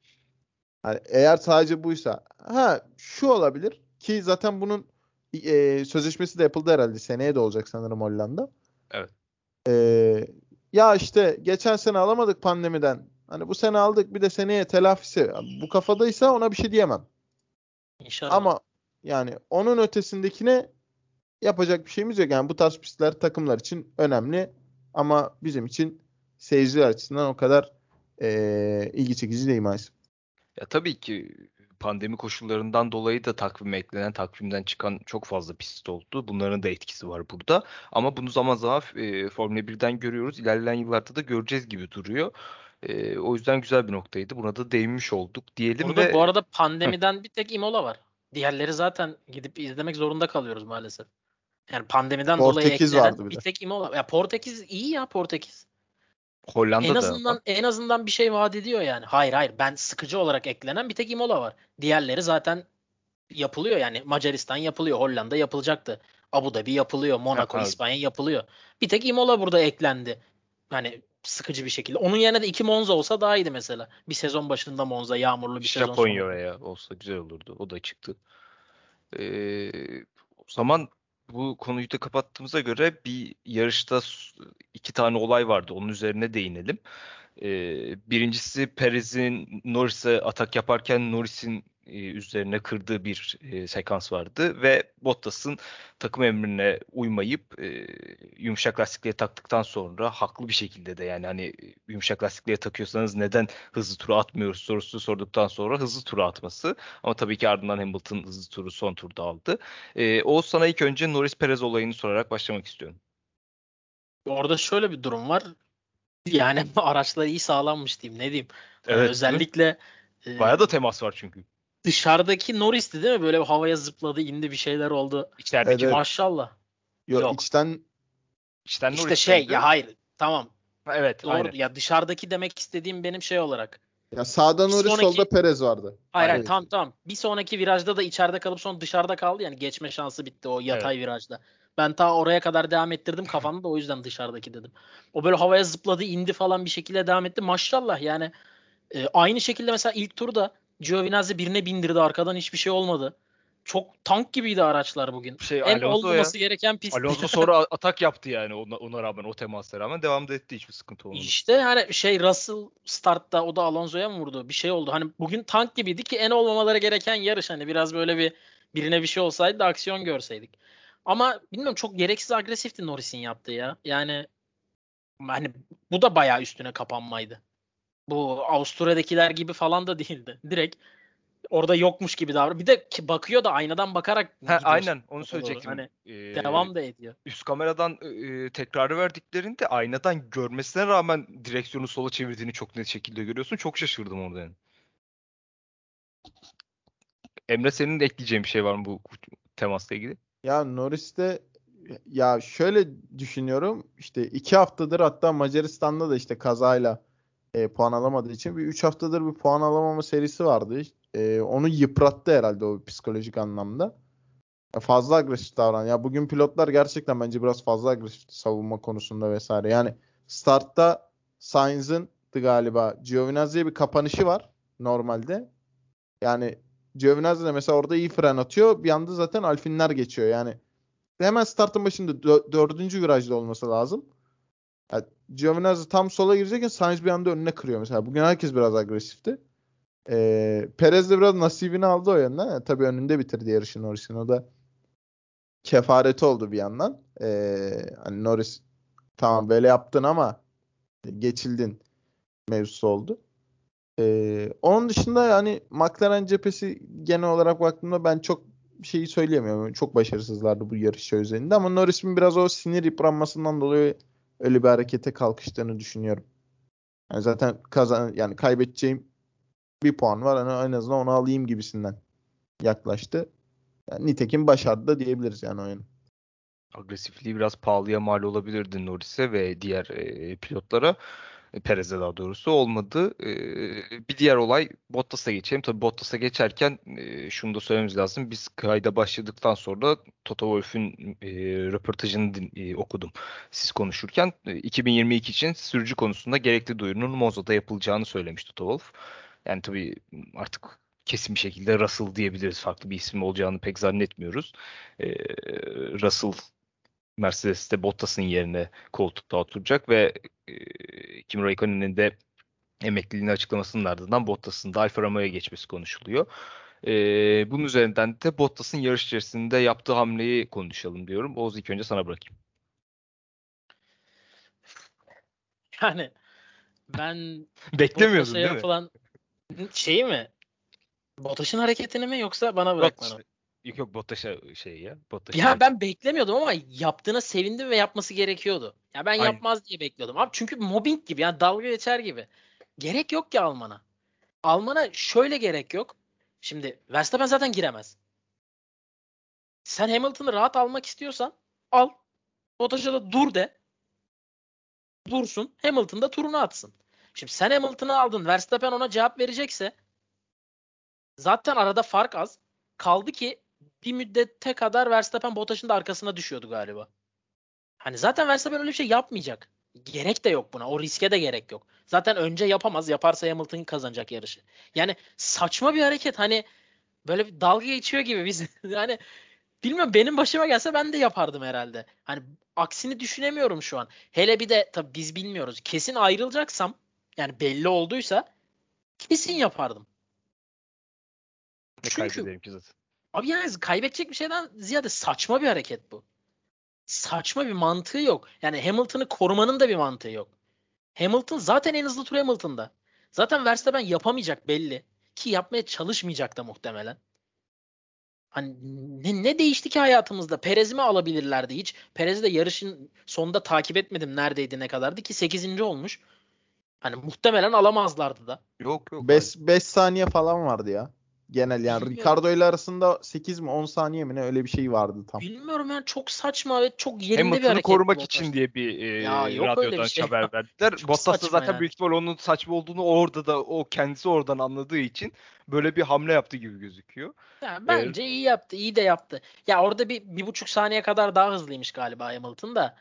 hani eğer sadece buysa ha şu olabilir ki zaten bunun e, sözleşmesi de yapıldı herhalde. Seneye de olacak sanırım Hollanda. Evet. E, ya işte geçen sene alamadık pandemiden. Hani bu sene aldık bir de seneye telafisi. Bu kafadaysa ona bir şey diyemem. İnşallah. Ama yani onun ötesindekine yapacak bir şeyimiz yok. Yani bu tarz pistler takımlar için önemli ama bizim için seyirciler açısından o kadar e, ilgi çekici değil maalesef. Ya tabii ki pandemi koşullarından dolayı da takvime eklenen, takvimden çıkan çok fazla pist oldu. Bunların da etkisi var burada. Ama bunu zaman zaman e, Formula 1'den görüyoruz. İlerleyen yıllarda da göreceğiz gibi duruyor. E, o yüzden güzel bir noktaydı. Buna da değinmiş olduk diyelim Burada ve... bu arada pandemiden bir tek Imola var. Diğerleri zaten gidip izlemek zorunda kalıyoruz maalesef. Yani pandemiden Portekiz dolayı eklenen bir, bir tek Imola. Ya Portekiz iyi ya Portekiz. Hollanda'da en azından da. en azından bir şey vaat ediyor yani. Hayır hayır ben sıkıcı olarak eklenen bir tek Imola var. Diğerleri zaten yapılıyor yani Macaristan yapılıyor, Hollanda yapılacaktı. Abu Dhabi yapılıyor, Monaco, evet, İspanya yapılıyor. Bir tek Imola burada eklendi. Yani sıkıcı bir şekilde. Onun yerine de iki Monza olsa daha iyiydi mesela. Bir sezon başında Monza, yağmurlu bir Japonya sezon sonu. veya olsa güzel olurdu. O da çıktı. Ee, o zaman bu konuyu da kapattığımıza göre bir yarışta iki tane olay vardı. Onun üzerine değinelim. E, birincisi Perez'in Norris'e atak yaparken Norris'in e, üzerine kırdığı bir e, sekans vardı ve Bottas'ın takım emrine uymayıp e, yumuşak lastikliğe taktıktan sonra haklı bir şekilde de yani hani yumuşak lastikliğe takıyorsanız neden hızlı turu atmıyoruz sorusu sorduktan sonra hızlı turu atması ama tabii ki ardından Hamilton hızlı turu son turda aldı. E, o sana ilk önce Norris Perez olayını sorarak başlamak istiyorum. Orada şöyle bir durum var. Yani araçlar iyi sağlanmış diyeyim ne diyeyim. Evet, özellikle e, Bayağı da temas var çünkü dışarıdaki Norris'ti değil mi? Böyle havaya zıpladı, indi bir şeyler oldu. İçerideki evet. maşallah. Yok, Yok. içten içten İşte şey ya hayır. Tamam. Evet, Doğru. Aynen. Ya dışarıdaki demek istediğim benim şey olarak. Ya sağda Norris sonraki... solda Perez vardı. Hayır hayır tamam tamam. Bir sonraki virajda da içeride kalıp sonra dışarıda kaldı yani geçme şansı bitti o yatay evet. virajda. Ben ta oraya kadar devam ettirdim kafamda da o yüzden dışarıdaki dedim. O böyle havaya zıpladı indi falan bir şekilde devam etti. Maşallah yani e, aynı şekilde mesela ilk turda Giovinazzi birine bindirdi arkadan hiçbir şey olmadı. Çok tank gibiydi araçlar bugün. Şey, en Alonso olması ya. gereken pist. Alonso sonra atak yaptı yani ona, ona rağmen o temasla rağmen devam da etti hiçbir sıkıntı olmadı. İşte hani şey Russell startta o da Alonso'ya mı vurdu? Bir şey oldu. Hani bugün tank gibiydi ki en olmamaları gereken yarış hani biraz böyle bir birine bir şey olsaydı da aksiyon görseydik. Ama bilmiyorum çok gereksiz agresifti Norris'in yaptığı ya. Yani hani bu da bayağı üstüne kapanmaydı bu Avusturya'dakiler gibi falan da değildi. Direkt orada yokmuş gibi davranıyor. Bir de bakıyor da aynadan bakarak ha, aynen onu söyleyecektim. Hani ee, devam da ediyor. Üst kameradan e, tekrarı verdiklerinde aynadan görmesine rağmen direksiyonu sola çevirdiğini çok net şekilde görüyorsun. Çok şaşırdım orada yani. Emre senin de ekleyeceğin bir şey var mı bu temasla ilgili? Ya Norris'te ya şöyle düşünüyorum işte iki haftadır hatta Macaristan'da da işte kazayla e, puan alamadığı için bir 3 haftadır bir puan alamama serisi vardı. E, onu yıprattı herhalde o psikolojik anlamda. E, fazla agresif davran. Ya bugün pilotlar gerçekten bence biraz fazla agresif savunma konusunda vesaire. Yani startta Sainz'ın galiba Giovinazzi'ye bir kapanışı var normalde. Yani Giovinazzi de mesela orada iyi fren atıyor. Bir anda zaten Alfinler geçiyor. Yani hemen startın başında dö- dördüncü virajda olması lazım. Yani Giovinazzi tam sola girecekken Sainz bir anda önüne kırıyor mesela. Bugün herkes biraz agresifti. Ee, Perez de biraz nasibini aldı o yönden. Yani, tabii önünde bitirdi yarışın Norris'in. O da kefareti oldu bir yandan. Ee, hani Norris tamam böyle yaptın ama geçildin mevzusu oldu. Ee, onun dışında yani McLaren cephesi genel olarak baktığımda ben çok şeyi söyleyemiyorum. Çok başarısızlardı bu yarış üzerinde ama Norris'in biraz o sinir yıpranmasından dolayı öyle bir harekete kalkıştığını düşünüyorum. Yani zaten kazan yani kaybedeceğim bir puan var. Hani en azından onu alayım gibisinden yaklaştı. Yani nitekim başardı da diyebiliriz yani oyun. Agresifliği biraz pahalıya mal olabilirdi Norris'e ve diğer e, pilotlara. Perez'e daha doğrusu olmadı. Ee, bir diğer olay Bottas'a geçelim. Tabii Bottas'a geçerken e, şunu da söylememiz lazım. Biz kayda başladıktan sonra Toto Wolff'ün e, röportajını din, e, okudum siz konuşurken. E, 2022 için sürücü konusunda gerekli duyurunun Monza'da yapılacağını söylemiş Toto Wolff. Yani tabii artık kesin bir şekilde Russell diyebiliriz. Farklı bir isim olacağını pek zannetmiyoruz. E, Russell Mercedes'te Bottas'ın yerine koltukta oturacak ve e, Kim Raikkonen'in de emekliliğini açıklamasının ardından Bottas'ın da Alfa Romeo'ya geçmesi konuşuluyor. E, bunun üzerinden de Bottas'ın yarış içerisinde yaptığı hamleyi konuşalım diyorum. Oğuz ilk önce sana bırakayım. Yani ben beklemiyordun değil mi? Yapılan şeyi mi? Bottas'ın hareketini mi yoksa bana bırakmanı? Yok yok Bottas'a şey ya. Bottas ya ben beklemiyordum ama yaptığına sevindim ve yapması gerekiyordu. Ya ben Aynen. yapmaz diye bekliyordum. Abi çünkü mobbing gibi yani dalga geçer gibi. Gerek yok ki Alman'a. Alman'a şöyle gerek yok. Şimdi Verstappen zaten giremez. Sen Hamilton'ı rahat almak istiyorsan al. Bottas'a da dur de. Dursun. Hamilton da turunu atsın. Şimdi sen Hamilton'ı aldın. Verstappen ona cevap verecekse zaten arada fark az. Kaldı ki bir müddete kadar Verstappen Bottas'ın da arkasına düşüyordu galiba. Hani zaten Verstappen öyle bir şey yapmayacak. Gerek de yok buna. O riske de gerek yok. Zaten önce yapamaz. Yaparsa Hamilton kazanacak yarışı. Yani saçma bir hareket. Hani böyle bir dalga geçiyor gibi biz. yani bilmiyorum benim başıma gelse ben de yapardım herhalde. Hani aksini düşünemiyorum şu an. Hele bir de tabii biz bilmiyoruz. Kesin ayrılacaksam yani belli olduysa kesin yapardım. Ne Çünkü ki zaten. Abi yani kaybedecek bir şeyden ziyade saçma bir hareket bu. Saçma bir mantığı yok. Yani Hamilton'ı korumanın da bir mantığı yok. Hamilton zaten en hızlı tur Hamilton'da. Zaten Verstappen yapamayacak belli. Ki yapmaya çalışmayacak da muhtemelen. Hani ne, ne değişti ki hayatımızda? Perez'i mi alabilirlerdi hiç? Perez'i de yarışın sonunda takip etmedim neredeydi ne kadardı ki 8. olmuş. Hani muhtemelen alamazlardı da. Yok yok. 5 5 saniye falan vardı ya. Genel yani Bilmiyorum. Ricardo ile arasında 8 mi 10 saniye mi ne öyle bir şey vardı tam. Bilmiyorum yani çok saçma ve çok yerinde bir Hamilton'ı hareket. korumak için diye bir e, Ya yok radyodan bir şey haber verdiler. Bottas da zaten ya. büyük ihtimal onun saçma olduğunu orada da o kendisi oradan anladığı için böyle bir hamle yaptı gibi gözüküyor. Ya bence iyi yaptı. iyi de yaptı. Ya orada bir, bir buçuk saniye kadar daha hızlıymış galiba Hamilton da.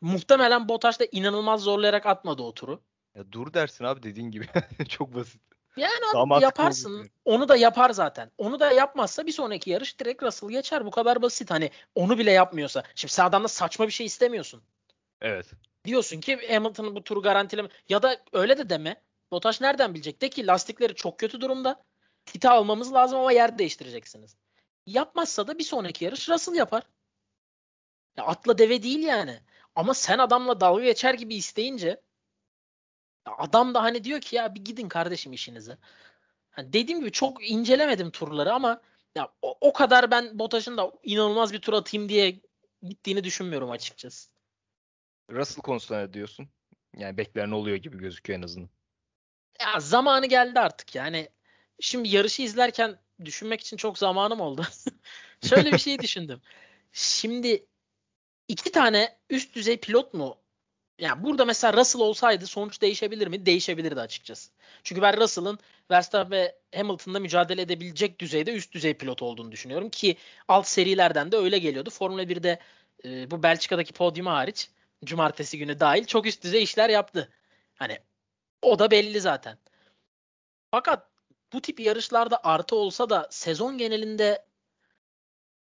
Muhtemelen Bottas da inanılmaz zorlayarak atmadı o turu. Ya dur dersin abi dediğin gibi. Çok basit. Yani abi mantıklı yaparsın. olur. Onu da yapar zaten. Onu da yapmazsa bir sonraki yarış direkt Russell geçer. Bu kadar basit. Hani onu bile yapmıyorsa. Şimdi sen adamda saçma bir şey istemiyorsun. Evet. Diyorsun ki Hamilton'ın bu turu garantileme. Ya da öyle de deme. Bottas nereden bilecek? De ki lastikleri çok kötü durumda. Titi almamız lazım ama yer değiştireceksiniz. Yapmazsa da bir sonraki yarış Russell yapar. Ya atla deve değil yani. Ama sen adamla dalga geçer gibi isteyince adam da hani diyor ki ya bir gidin kardeşim işinize. Hani dediğim gibi çok incelemedim turları ama ya o, o kadar ben Bottas'ın da inanılmaz bir tur atayım diye gittiğini düşünmüyorum açıkçası. Russell konusunda ne diyorsun? Yani beklenen oluyor gibi gözüküyor en azından. Ya zamanı geldi artık yani. Şimdi yarışı izlerken düşünmek için çok zamanım oldu. Şöyle bir şey düşündüm. Şimdi iki tane üst düzey pilot mu? Yani burada mesela Russell olsaydı sonuç değişebilir mi? Değişebilirdi açıkçası. Çünkü ben Russell'ın Verstappen ve Hamilton'la mücadele edebilecek düzeyde üst düzey pilot olduğunu düşünüyorum ki alt serilerden de öyle geliyordu. Formula 1'de e, bu Belçika'daki podyumu hariç cumartesi günü dahil çok üst düzey işler yaptı. Hani o da belli zaten. Fakat bu tip yarışlarda artı olsa da sezon genelinde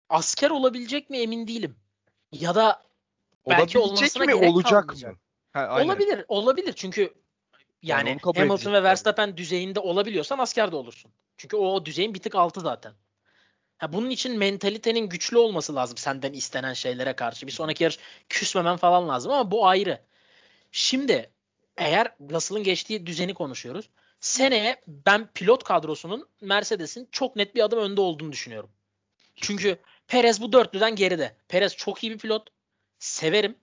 asker olabilecek mi emin değilim. Ya da belki olmasına mi gerek olacak kalmayacak. mı? Ha, aynen. Olabilir, olabilir. Çünkü Yani yani Hamilton edecek ve. Verstappen düzeyinde olabiliyorsan asker de olursun. Çünkü o, o düzeyin bir tık altı zaten. Ha, bunun için mentalitenin güçlü olması lazım senden istenen şeylere karşı. Bir sonraki yarış küsmemen falan lazım ama bu ayrı. Şimdi eğer Russell'ın geçtiği düzeni konuşuyoruz. Seneye ben pilot kadrosunun Mercedes'in çok net bir adım önde olduğunu düşünüyorum. Çünkü Perez bu dörtlüden geride. Perez çok iyi bir pilot. Severim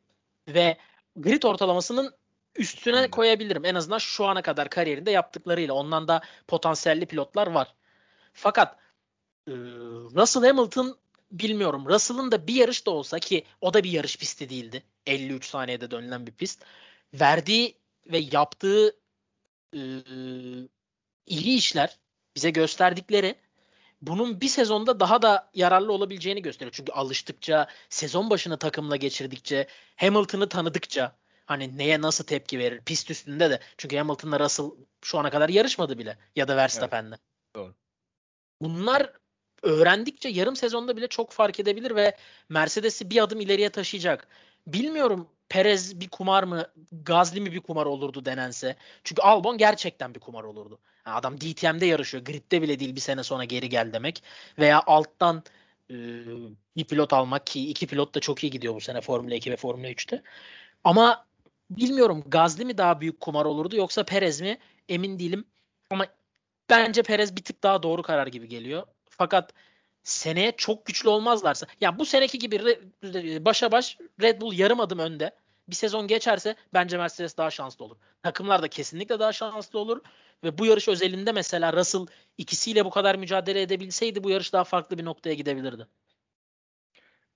ve grid ortalamasının üstüne koyabilirim. En azından şu ana kadar kariyerinde yaptıklarıyla. Ondan da potansiyelli pilotlar var. Fakat e, Russell Hamilton bilmiyorum. Russell'ın da bir yarış da olsa ki o da bir yarış pisti değildi. 53 saniyede dönülen bir pist. Verdiği ve yaptığı e, iyi işler bize gösterdikleri bunun bir sezonda daha da yararlı olabileceğini gösteriyor. Çünkü alıştıkça, sezon başını takımla geçirdikçe, Hamilton'ı tanıdıkça hani neye nasıl tepki verir pist üstünde de. Çünkü Hamilton'la Russell şu ana kadar yarışmadı bile ya da Verstappen'le. Doğru. Bunlar öğrendikçe yarım sezonda bile çok fark edebilir ve Mercedes'i bir adım ileriye taşıyacak. Bilmiyorum Perez bir kumar mı, Gazli mi bir kumar olurdu denense. Çünkü Albon gerçekten bir kumar olurdu. Yani adam DTM'de yarışıyor. Grid'de bile değil bir sene sonra geri gel demek. Veya alttan e, bir pilot almak ki iki pilot da çok iyi gidiyor bu sene Formula 2 ve Formula 3'te. Ama bilmiyorum Gazli mi daha büyük kumar olurdu yoksa Perez mi emin değilim. Ama bence Perez bir tık daha doğru karar gibi geliyor. Fakat seneye çok güçlü olmazlarsa ya bu seneki gibi başa baş Red Bull yarım adım önde. Bir sezon geçerse bence Mercedes daha şanslı olur. Takımlar da kesinlikle daha şanslı olur ve bu yarış özelinde mesela Russell ikisiyle bu kadar mücadele edebilseydi bu yarış daha farklı bir noktaya gidebilirdi.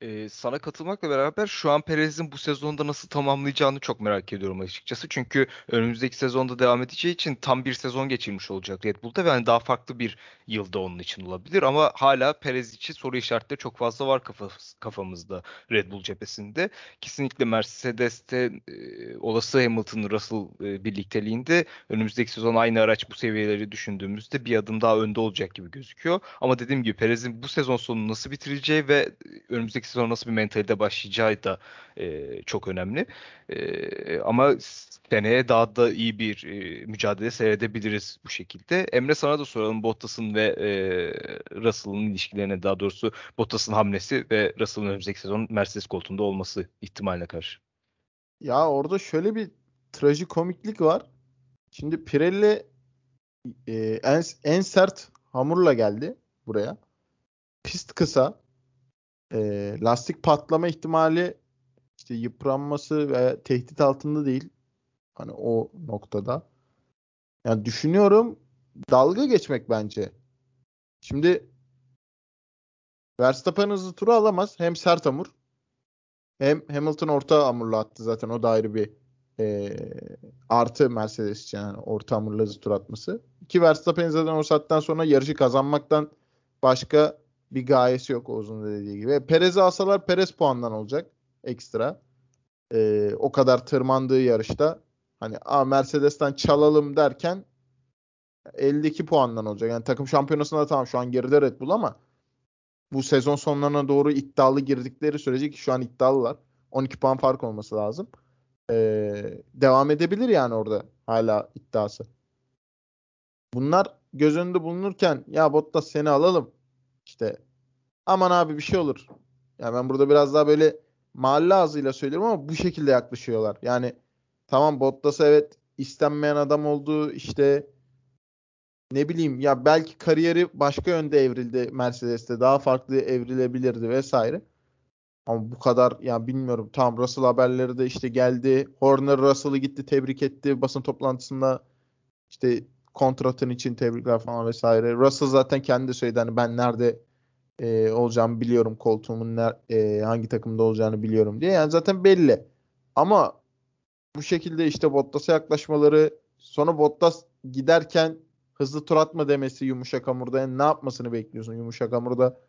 Ee, sana katılmakla beraber şu an Perez'in bu sezonda nasıl tamamlayacağını çok merak ediyorum açıkçası. Çünkü önümüzdeki sezonda devam edeceği için tam bir sezon geçirmiş olacak Red Bull'da ve hani daha farklı bir yılda onun için olabilir. Ama hala Perez için soru işaretleri çok fazla var kafamız, kafamızda Red Bull cephesinde. Kesinlikle Mercedes'te e, olası Hamilton Russell e, birlikteliğinde önümüzdeki sezon aynı araç bu seviyeleri düşündüğümüzde bir adım daha önde olacak gibi gözüküyor. Ama dediğim gibi Perez'in bu sezon sonu nasıl bitireceği ve önümüzdeki sezon nasıl bir mentalde başlayacağı da e, çok önemli. E, ama seneye daha da iyi bir e, mücadele seyredebiliriz bu şekilde. Emre sana da soralım Bottas'ın ve e, Russell'ın ilişkilerine daha doğrusu Bottas'ın hamlesi ve Russell'ın önümüzdeki sezon Mercedes koltuğunda olması ihtimaline karşı. Ya orada şöyle bir trajikomiklik var. Şimdi Pirelli e, en, en sert hamurla geldi buraya. Pist kısa. E, lastik patlama ihtimali işte yıpranması ve tehdit altında değil. Hani o noktada. Yani düşünüyorum dalga geçmek bence. Şimdi Verstappen hızlı turu alamaz. Hem sert hamur hem Hamilton orta hamurla attı zaten. O da ayrı bir e, artı Mercedes için yani orta hamurla hızlı tur atması. Ki Verstappen zaten o saatten sonra yarışı kazanmaktan başka bir gayesi yok Oğuz'un dediği gibi. Perez'i alsalar Perez puandan olacak ekstra. E, o kadar tırmandığı yarışta hani A Mercedes'ten çalalım derken 52 puandan olacak. Yani takım şampiyonasında tamam şu an geride Red Bull ama bu sezon sonlarına doğru iddialı girdikleri sürece ki şu an iddialılar. 12 puan fark olması lazım. Ee, devam edebilir yani orada hala iddiası. Bunlar göz önünde bulunurken ya Bottas seni alalım. İşte aman abi bir şey olur. Ya yani ben burada biraz daha böyle mahalle ağzıyla söylüyorum ama bu şekilde yaklaşıyorlar. Yani tamam Bottas evet istenmeyen adam oldu. İşte ne bileyim ya belki kariyeri başka yönde evrildi Mercedes'te. Daha farklı evrilebilirdi vesaire. Ama bu kadar ya bilmiyorum. Tam Russell haberleri de işte geldi. Horner Russell'ı gitti tebrik etti basın toplantısında. işte kontratın için tebrikler falan vesaire. Russell zaten kendi söyledi hani ben nerede e, olacağımı biliyorum. Koltuğumun ner, e, hangi takımda olacağını biliyorum diye. Yani zaten belli. Ama bu şekilde işte Bottas'a yaklaşmaları sonra Bottas giderken hızlı tur atma demesi yumuşak hamurda yani ne yapmasını bekliyorsun yumuşak hamurda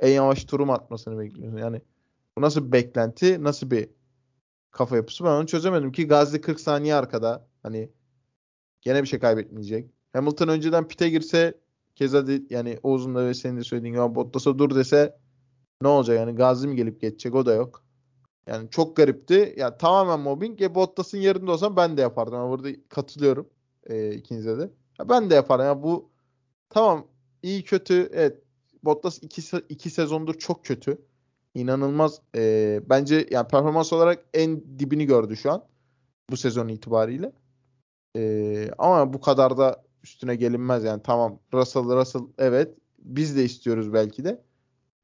en yavaş turum atmasını bekliyorsun. Yani bu nasıl bir beklenti nasıl bir kafa yapısı ben onu çözemedim ki Gazli 40 saniye arkada hani gene bir şey kaybetmeyecek. Hamilton önceden pite girse keza de, yani Oğuz'un da ve senin de söylediğin gibi Bottas'a dur dese ne olacak yani Gazi mi gelip geçecek o da yok. Yani çok garipti. Ya yani tamamen mobbing. Ya Bottas'ın yerinde olsam ben de yapardım. Ama burada katılıyorum e, ikinize de. Ya ben de yaparım. Ya bu tamam iyi kötü evet Bottas iki, iki sezondur çok kötü. İnanılmaz. E, bence yani performans olarak en dibini gördü şu an. Bu sezon itibariyle. E, ama bu kadar da üstüne gelinmez yani. Tamam Russell Russell evet biz de istiyoruz belki de.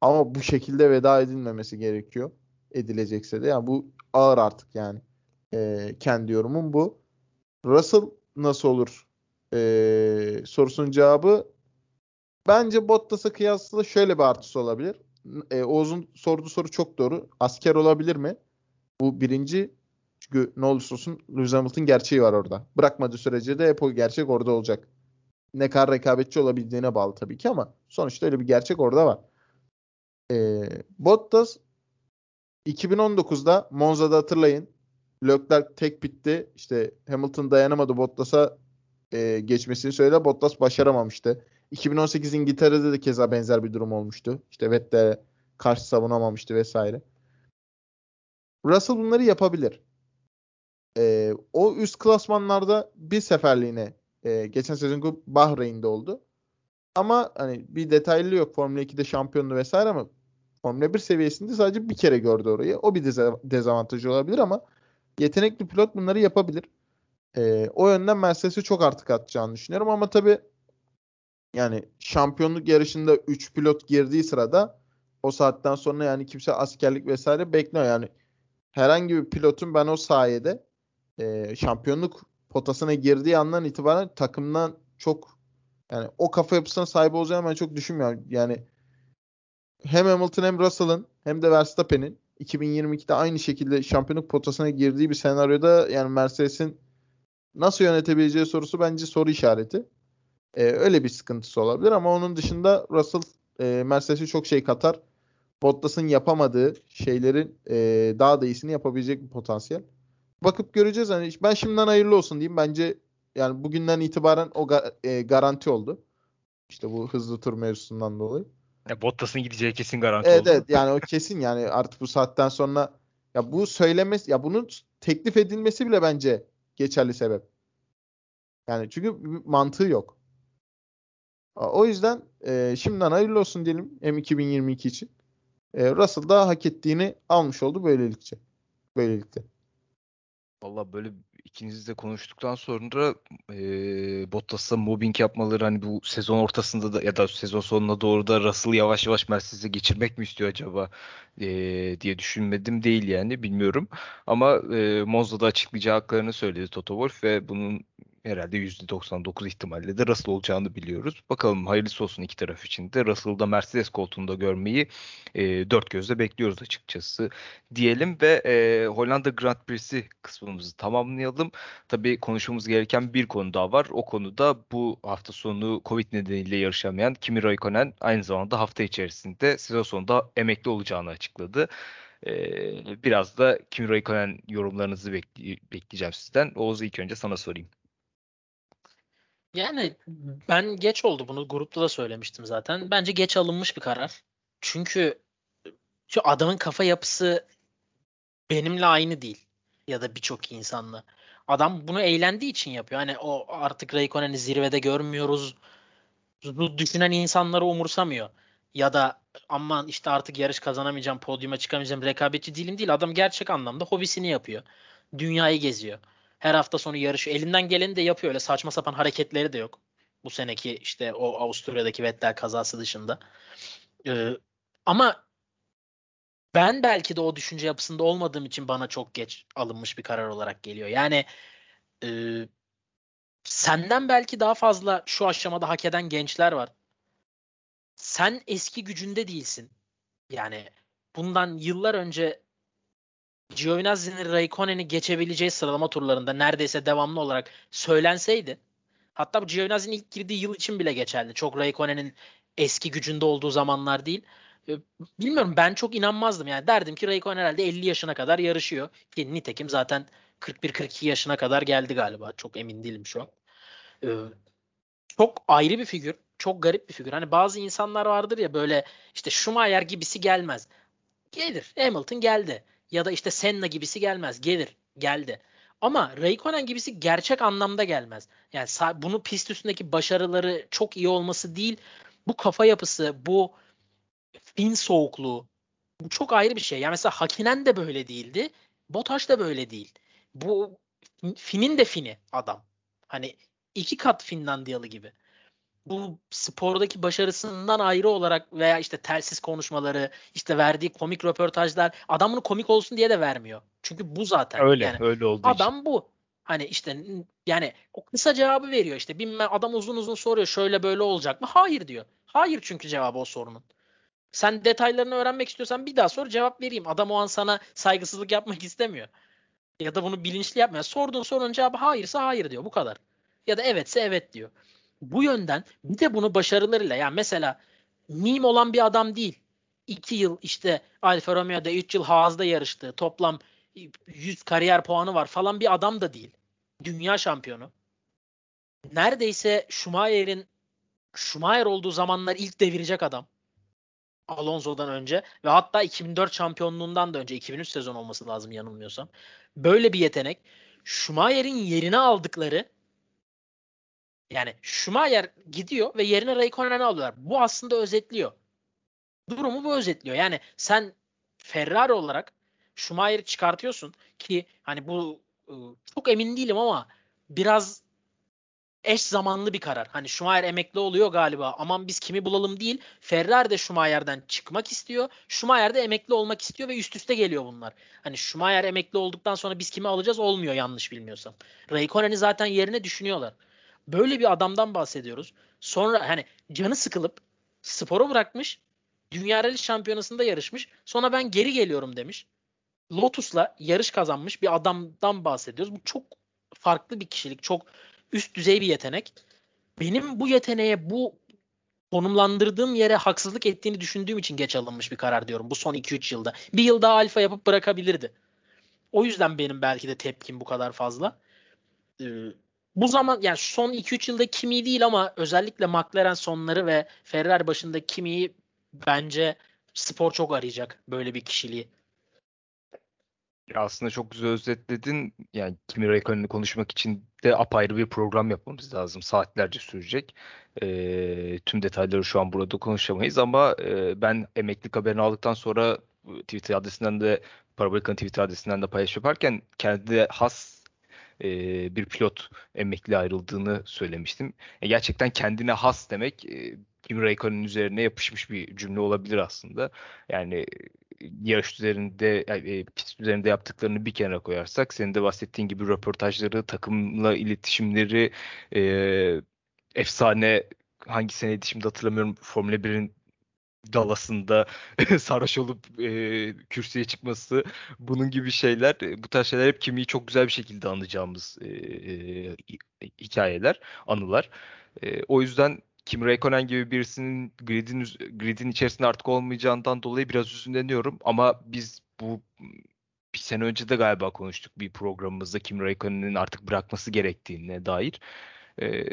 Ama bu şekilde veda edilmemesi gerekiyor. Edilecekse de. Yani bu ağır artık yani. E, kendi yorumum bu. Russell nasıl olur e, sorusunun cevabı bence Bottas'a kıyasla şöyle bir artısı olabilir. E, Oğuz'un sorduğu soru çok doğru. Asker olabilir mi? Bu birinci. Çünkü ne olursa olsun Lewis Hamilton gerçeği var orada. Bırakmadığı sürece de hep o gerçek orada olacak. Ne kadar rekabetçi olabildiğine bağlı tabii ki ama sonuçta öyle bir gerçek orada var. E, Bottas 2019'da Monza'da hatırlayın. Leclerc tek bitti. İşte Hamilton dayanamadı Bottas'a e, geçmesini söyledi. Bottas başaramamıştı. 2018 İngiltere'de de keza benzer bir durum olmuştu. İşte Vettel'e karşı savunamamıştı vesaire. Russell bunları yapabilir. E, o üst klasmanlarda bir seferliğine e, geçen sezon Bahreyn'de oldu. Ama hani bir detaylı yok. Formula 2'de şampiyonlu vesaire ama Formula 1 seviyesinde sadece bir kere gördü orayı. O bir dezavantajı olabilir ama yetenekli pilot bunları yapabilir. E, o yönden Mercedes'e çok artık atacağını düşünüyorum ama tabii yani şampiyonluk yarışında 3 pilot girdiği sırada o saatten sonra yani kimse askerlik vesaire bekliyor. Yani herhangi bir pilotun ben o sayede e, şampiyonluk potasına girdiği andan itibaren takımdan çok yani o kafa yapısına sahip olacağını ben çok düşünmüyorum. Yani hem Hamilton hem Russell'ın hem de Verstappen'in 2022'de aynı şekilde şampiyonluk potasına girdiği bir senaryoda yani Mercedes'in nasıl yönetebileceği sorusu bence soru işareti. Ee, öyle bir sıkıntısı olabilir ama onun dışında Russell e, Mercedes'e çok şey katar. Bottas'ın yapamadığı şeylerin e, daha da iyisini yapabilecek bir potansiyel. Bakıp göreceğiz. Hani ben şimdiden hayırlı olsun diyeyim. Bence yani bugünden itibaren o ga- e, garanti oldu. İşte bu hızlı tur mevzusundan dolayı. Ya Bottas'ın gideceği kesin garanti evet, oldu. Evet yani o kesin yani artık bu saatten sonra ya bu söylemesi ya bunun teklif edilmesi bile bence geçerli sebep. Yani çünkü mantığı yok. O yüzden e, şimdiden hayırlı olsun diyelim hem 2022 için. E, Russell da hak ettiğini almış oldu böylelikle. Böylelikle. Valla böyle ikinizle konuştuktan sonra e, Bottas'a mobbing yapmaları hani bu sezon ortasında da ya da sezon sonuna doğru da Russell'ı yavaş yavaş Mercedes'e geçirmek mi istiyor acaba e, diye düşünmedim değil yani bilmiyorum. Ama e, Monza'da açıklayacağı haklarını söyledi Toto Wolff ve bunun herhalde %99 ihtimalle de Russell olacağını biliyoruz. Bakalım hayırlısı olsun iki taraf için de. Russell'da Mercedes koltuğunda görmeyi e, dört gözle bekliyoruz açıkçası diyelim ve e, Hollanda Grand Prix'si kısmımızı tamamlayalım. Tabii konuşmamız gereken bir konu daha var. O konuda bu hafta sonu Covid nedeniyle yarışamayan Kimi Raikkonen aynı zamanda hafta içerisinde sezon sonunda emekli olacağını açıkladı. Ee, biraz da Kimi Raikkonen yorumlarınızı bekle- bekleyeceğim sizden. Oğuz ilk önce sana sorayım. Yani ben geç oldu bunu grupta da söylemiştim zaten. Bence geç alınmış bir karar. Çünkü şu adamın kafa yapısı benimle aynı değil. Ya da birçok insanla. Adam bunu eğlendiği için yapıyor. Hani o artık Raikkonen'i zirvede görmüyoruz. Bu düşünen insanları umursamıyor. Ya da aman işte artık yarış kazanamayacağım, podyuma çıkamayacağım, rekabetçi değilim değil. Adam gerçek anlamda hobisini yapıyor. Dünyayı geziyor. Her hafta sonu yarışı. Elinden geleni de yapıyor. Öyle saçma sapan hareketleri de yok. Bu seneki işte o Avusturya'daki Vettel kazası dışında. Ee, ama ben belki de o düşünce yapısında olmadığım için bana çok geç alınmış bir karar olarak geliyor. Yani e, senden belki daha fazla şu aşamada hak eden gençler var. Sen eski gücünde değilsin. Yani bundan yıllar önce Giovinazzi'nin Raikkonen'i geçebileceği sıralama turlarında neredeyse devamlı olarak söylenseydi hatta bu Giovinazzi'nin ilk girdiği yıl için bile geçerli. Çok Raikkonen'in eski gücünde olduğu zamanlar değil. Ee, bilmiyorum ben çok inanmazdım yani derdim ki Raikkonen herhalde 50 yaşına kadar yarışıyor ki nitekim zaten 41-42 yaşına kadar geldi galiba çok emin değilim şu an. Ee, çok ayrı bir figür çok garip bir figür. Hani bazı insanlar vardır ya böyle işte Schumacher gibisi gelmez. Gelir. Hamilton geldi. Ya da işte Senna gibisi gelmez. Gelir. Geldi. Ama Raikkonen gibisi gerçek anlamda gelmez. Yani bunu pist üstündeki başarıları çok iyi olması değil. Bu kafa yapısı, bu fin soğukluğu bu çok ayrı bir şey. Yani mesela Hakinen de böyle değildi. Botaş da böyle değil. Bu Fin'in de Fin'i adam. Hani iki kat Finlandiyalı gibi bu spordaki başarısından ayrı olarak veya işte telsiz konuşmaları, işte verdiği komik röportajlar adam bunu komik olsun diye de vermiyor. Çünkü bu zaten. Öyle, yani, öyle oldu. Adam için. bu. Hani işte yani o kısa cevabı veriyor işte. Bilmem adam uzun uzun soruyor şöyle böyle olacak mı? Hayır diyor. Hayır çünkü cevabı o sorunun. Sen detaylarını öğrenmek istiyorsan bir daha sor cevap vereyim. Adam o an sana saygısızlık yapmak istemiyor. Ya da bunu bilinçli yapmıyor. Sorduğun sorunun cevabı hayırsa hayır diyor. Bu kadar. Ya da evetse evet diyor bu yönden bir de bunu başarılarıyla yani mesela meme olan bir adam değil. 2 yıl işte Alfa Romeo'da 3 yıl Haas'da yarıştı. Toplam 100 kariyer puanı var falan bir adam da değil. Dünya şampiyonu. Neredeyse Schumacher'in Schumacher olduğu zamanlar ilk devirecek adam. Alonso'dan önce ve hatta 2004 şampiyonluğundan da önce 2003 sezon olması lazım yanılmıyorsam. Böyle bir yetenek. Schumacher'in yerine aldıkları yani Schumacher gidiyor ve yerine Raikkonen'i alıyorlar. Bu aslında özetliyor. Durumu bu özetliyor. Yani sen Ferrari olarak Schumacher'i çıkartıyorsun ki hani bu ıı, çok emin değilim ama biraz eş zamanlı bir karar. Hani Schumacher emekli oluyor galiba. Aman biz kimi bulalım değil. Ferrari de Schumacher'den çıkmak istiyor. Schumacher de emekli olmak istiyor ve üst üste geliyor bunlar. Hani Schumacher emekli olduktan sonra biz kimi alacağız olmuyor yanlış bilmiyorsam. Raikkonen'i zaten yerine düşünüyorlar. Böyle bir adamdan bahsediyoruz. Sonra hani canı sıkılıp sporu bırakmış. Dünya Rally Şampiyonası'nda yarışmış. Sonra ben geri geliyorum demiş. Lotus'la yarış kazanmış bir adamdan bahsediyoruz. Bu çok farklı bir kişilik. Çok üst düzey bir yetenek. Benim bu yeteneğe bu konumlandırdığım yere haksızlık ettiğini düşündüğüm için geç alınmış bir karar diyorum bu son 2-3 yılda. Bir yıl daha alfa yapıp bırakabilirdi. O yüzden benim belki de tepkim bu kadar fazla. Ee, bu zaman yani son 2-3 yılda Kimi değil ama özellikle McLaren sonları ve Ferrari başında Kimi'yi bence spor çok arayacak böyle bir kişiliği. Aslında çok güzel özetledin. Yani Kimi Räikkönen'i konuşmak için de apayrı bir program yapmamız lazım. Saatlerce sürecek. E, tüm detayları şu an burada konuşamayız ama e, ben emeklilik haberini aldıktan sonra Twitter adresinden de Parabolika'nın Twitter adresinden de paylaş yaparken kendi has e, bir pilot emekli ayrıldığını söylemiştim. E, gerçekten kendine has demek e, Kimi Räikkönen'in üzerine yapışmış bir cümle olabilir aslında. Yani yarış üzerinde yani pist üzerinde yaptıklarını bir kenara koyarsak senin de bahsettiğin gibi röportajları, takımla iletişimleri, e, efsane hangi seneydi şimdi hatırlamıyorum Formula 1'in Dallas'ında sarhoş olup e, kürsüye çıkması bunun gibi şeyler bu tarz şeyler hep kimiyi çok güzel bir şekilde anlayacağımız e, e, hikayeler anılar e, o yüzden Kim Räikkönen gibi birisinin gridin gridin içerisinde artık olmayacağından dolayı biraz üzünleniyorum ama biz bu bir sene önce de galiba konuştuk bir programımızda Kim Räikkönen'in artık bırakması gerektiğine dair. Ee,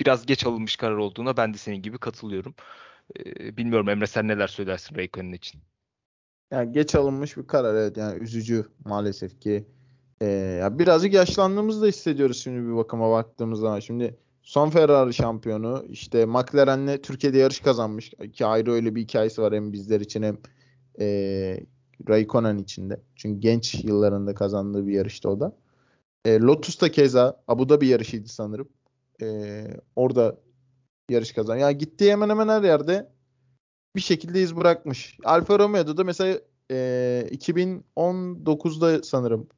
biraz geç alınmış karar olduğuna ben de senin gibi katılıyorum. Ee, bilmiyorum Emre sen neler söylersin Räikkönen için? Yani geç alınmış bir karar evet yani üzücü maalesef ki. Ee, ya birazcık yaşlandığımızı da hissediyoruz şimdi bir bakıma baktığımız zaman. Şimdi son Ferrari şampiyonu işte McLaren'le Türkiye'de yarış kazanmış ki ayrı öyle bir hikayesi var hem bizler için hem e, Raikkonen içinde. Çünkü genç yıllarında kazandığı bir yarıştı o da. E, Lotus da keza Abu Dhabi yarışıydı sanırım. E, orada yarış kazan. Yani gittiği hemen hemen her yerde bir şekilde iz bırakmış. Alfa Romeo'da da mesela e, 2019'da sanırım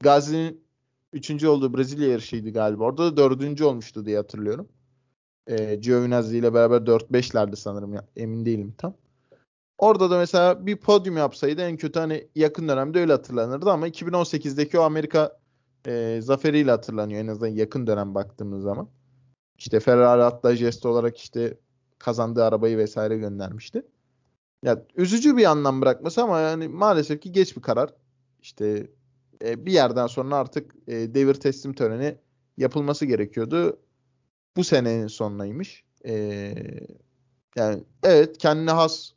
Gazi'nin üçüncü olduğu Brezilya yarışıydı galiba. Orada da dördüncü olmuştu diye hatırlıyorum. E, Giovinazzi ile beraber 4-5'lerdi sanırım. Ya, emin değilim tam. Orada da mesela bir podyum yapsaydı en kötü hani yakın dönemde öyle hatırlanırdı ama 2018'deki o Amerika e, zaferiyle hatırlanıyor en azından yakın dönem baktığımız zaman. İşte Ferrari hatta jest olarak işte kazandığı arabayı vesaire göndermişti. Ya üzücü bir anlam bırakması ama yani maalesef ki geç bir karar. İşte e, bir yerden sonra artık e, devir teslim töreni yapılması gerekiyordu. Bu senenin sonunaymış. E, yani evet kendine has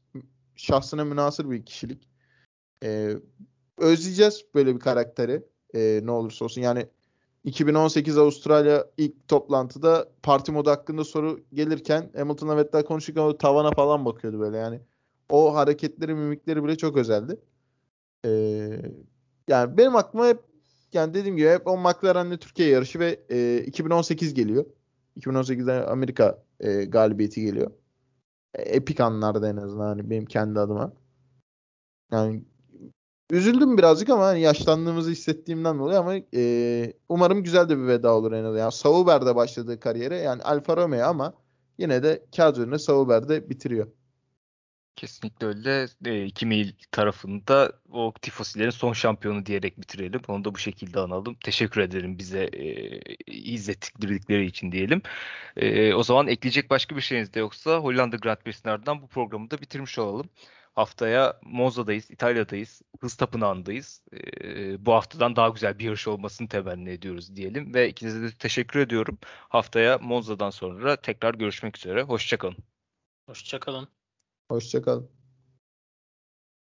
şahsına münasır bir kişilik. E, özleyeceğiz böyle bir karakteri. E, ne olursa olsun. Yani 2018 Avustralya ilk toplantıda parti modu hakkında soru gelirken Hamilton'la Vettel konuşurken o tavana falan bakıyordu böyle yani. O hareketleri, mimikleri bile çok özeldi. Ee, yani benim aklıma hep yani dediğim gibi hep o McLaren'le Türkiye yarışı ve e, 2018 geliyor. 2018'de Amerika e, galibiyeti geliyor. E, epik anlarda en azından hani benim kendi adıma. Yani üzüldüm birazcık ama hani yaşlandığımızı hissettiğimden dolayı ama e, umarım güzel de bir veda olur en azından. Yani Sauber'de başladığı kariyere yani Alfa Romeo ama yine de kağıt üzerinde Sauber'de bitiriyor. Kesinlikle öyle. E, Kimi tarafında o tifosilerin son şampiyonu diyerek bitirelim. Onu da bu şekilde analım. Teşekkür ederim bize e, izlettikleri için diyelim. E, o zaman ekleyecek başka bir şeyiniz de yoksa Hollanda Grand Prix'sin ardından bu programı da bitirmiş olalım. Haftaya Monza'dayız, İtalya'dayız, Hız Tapınağı'ndayız. Ee, bu haftadan daha güzel bir yarış olmasını temenni ediyoruz diyelim. Ve ikinize de teşekkür ediyorum. Haftaya Monza'dan sonra tekrar görüşmek üzere. Hoşçakalın. Hoşçakalın. Hoşçakalın.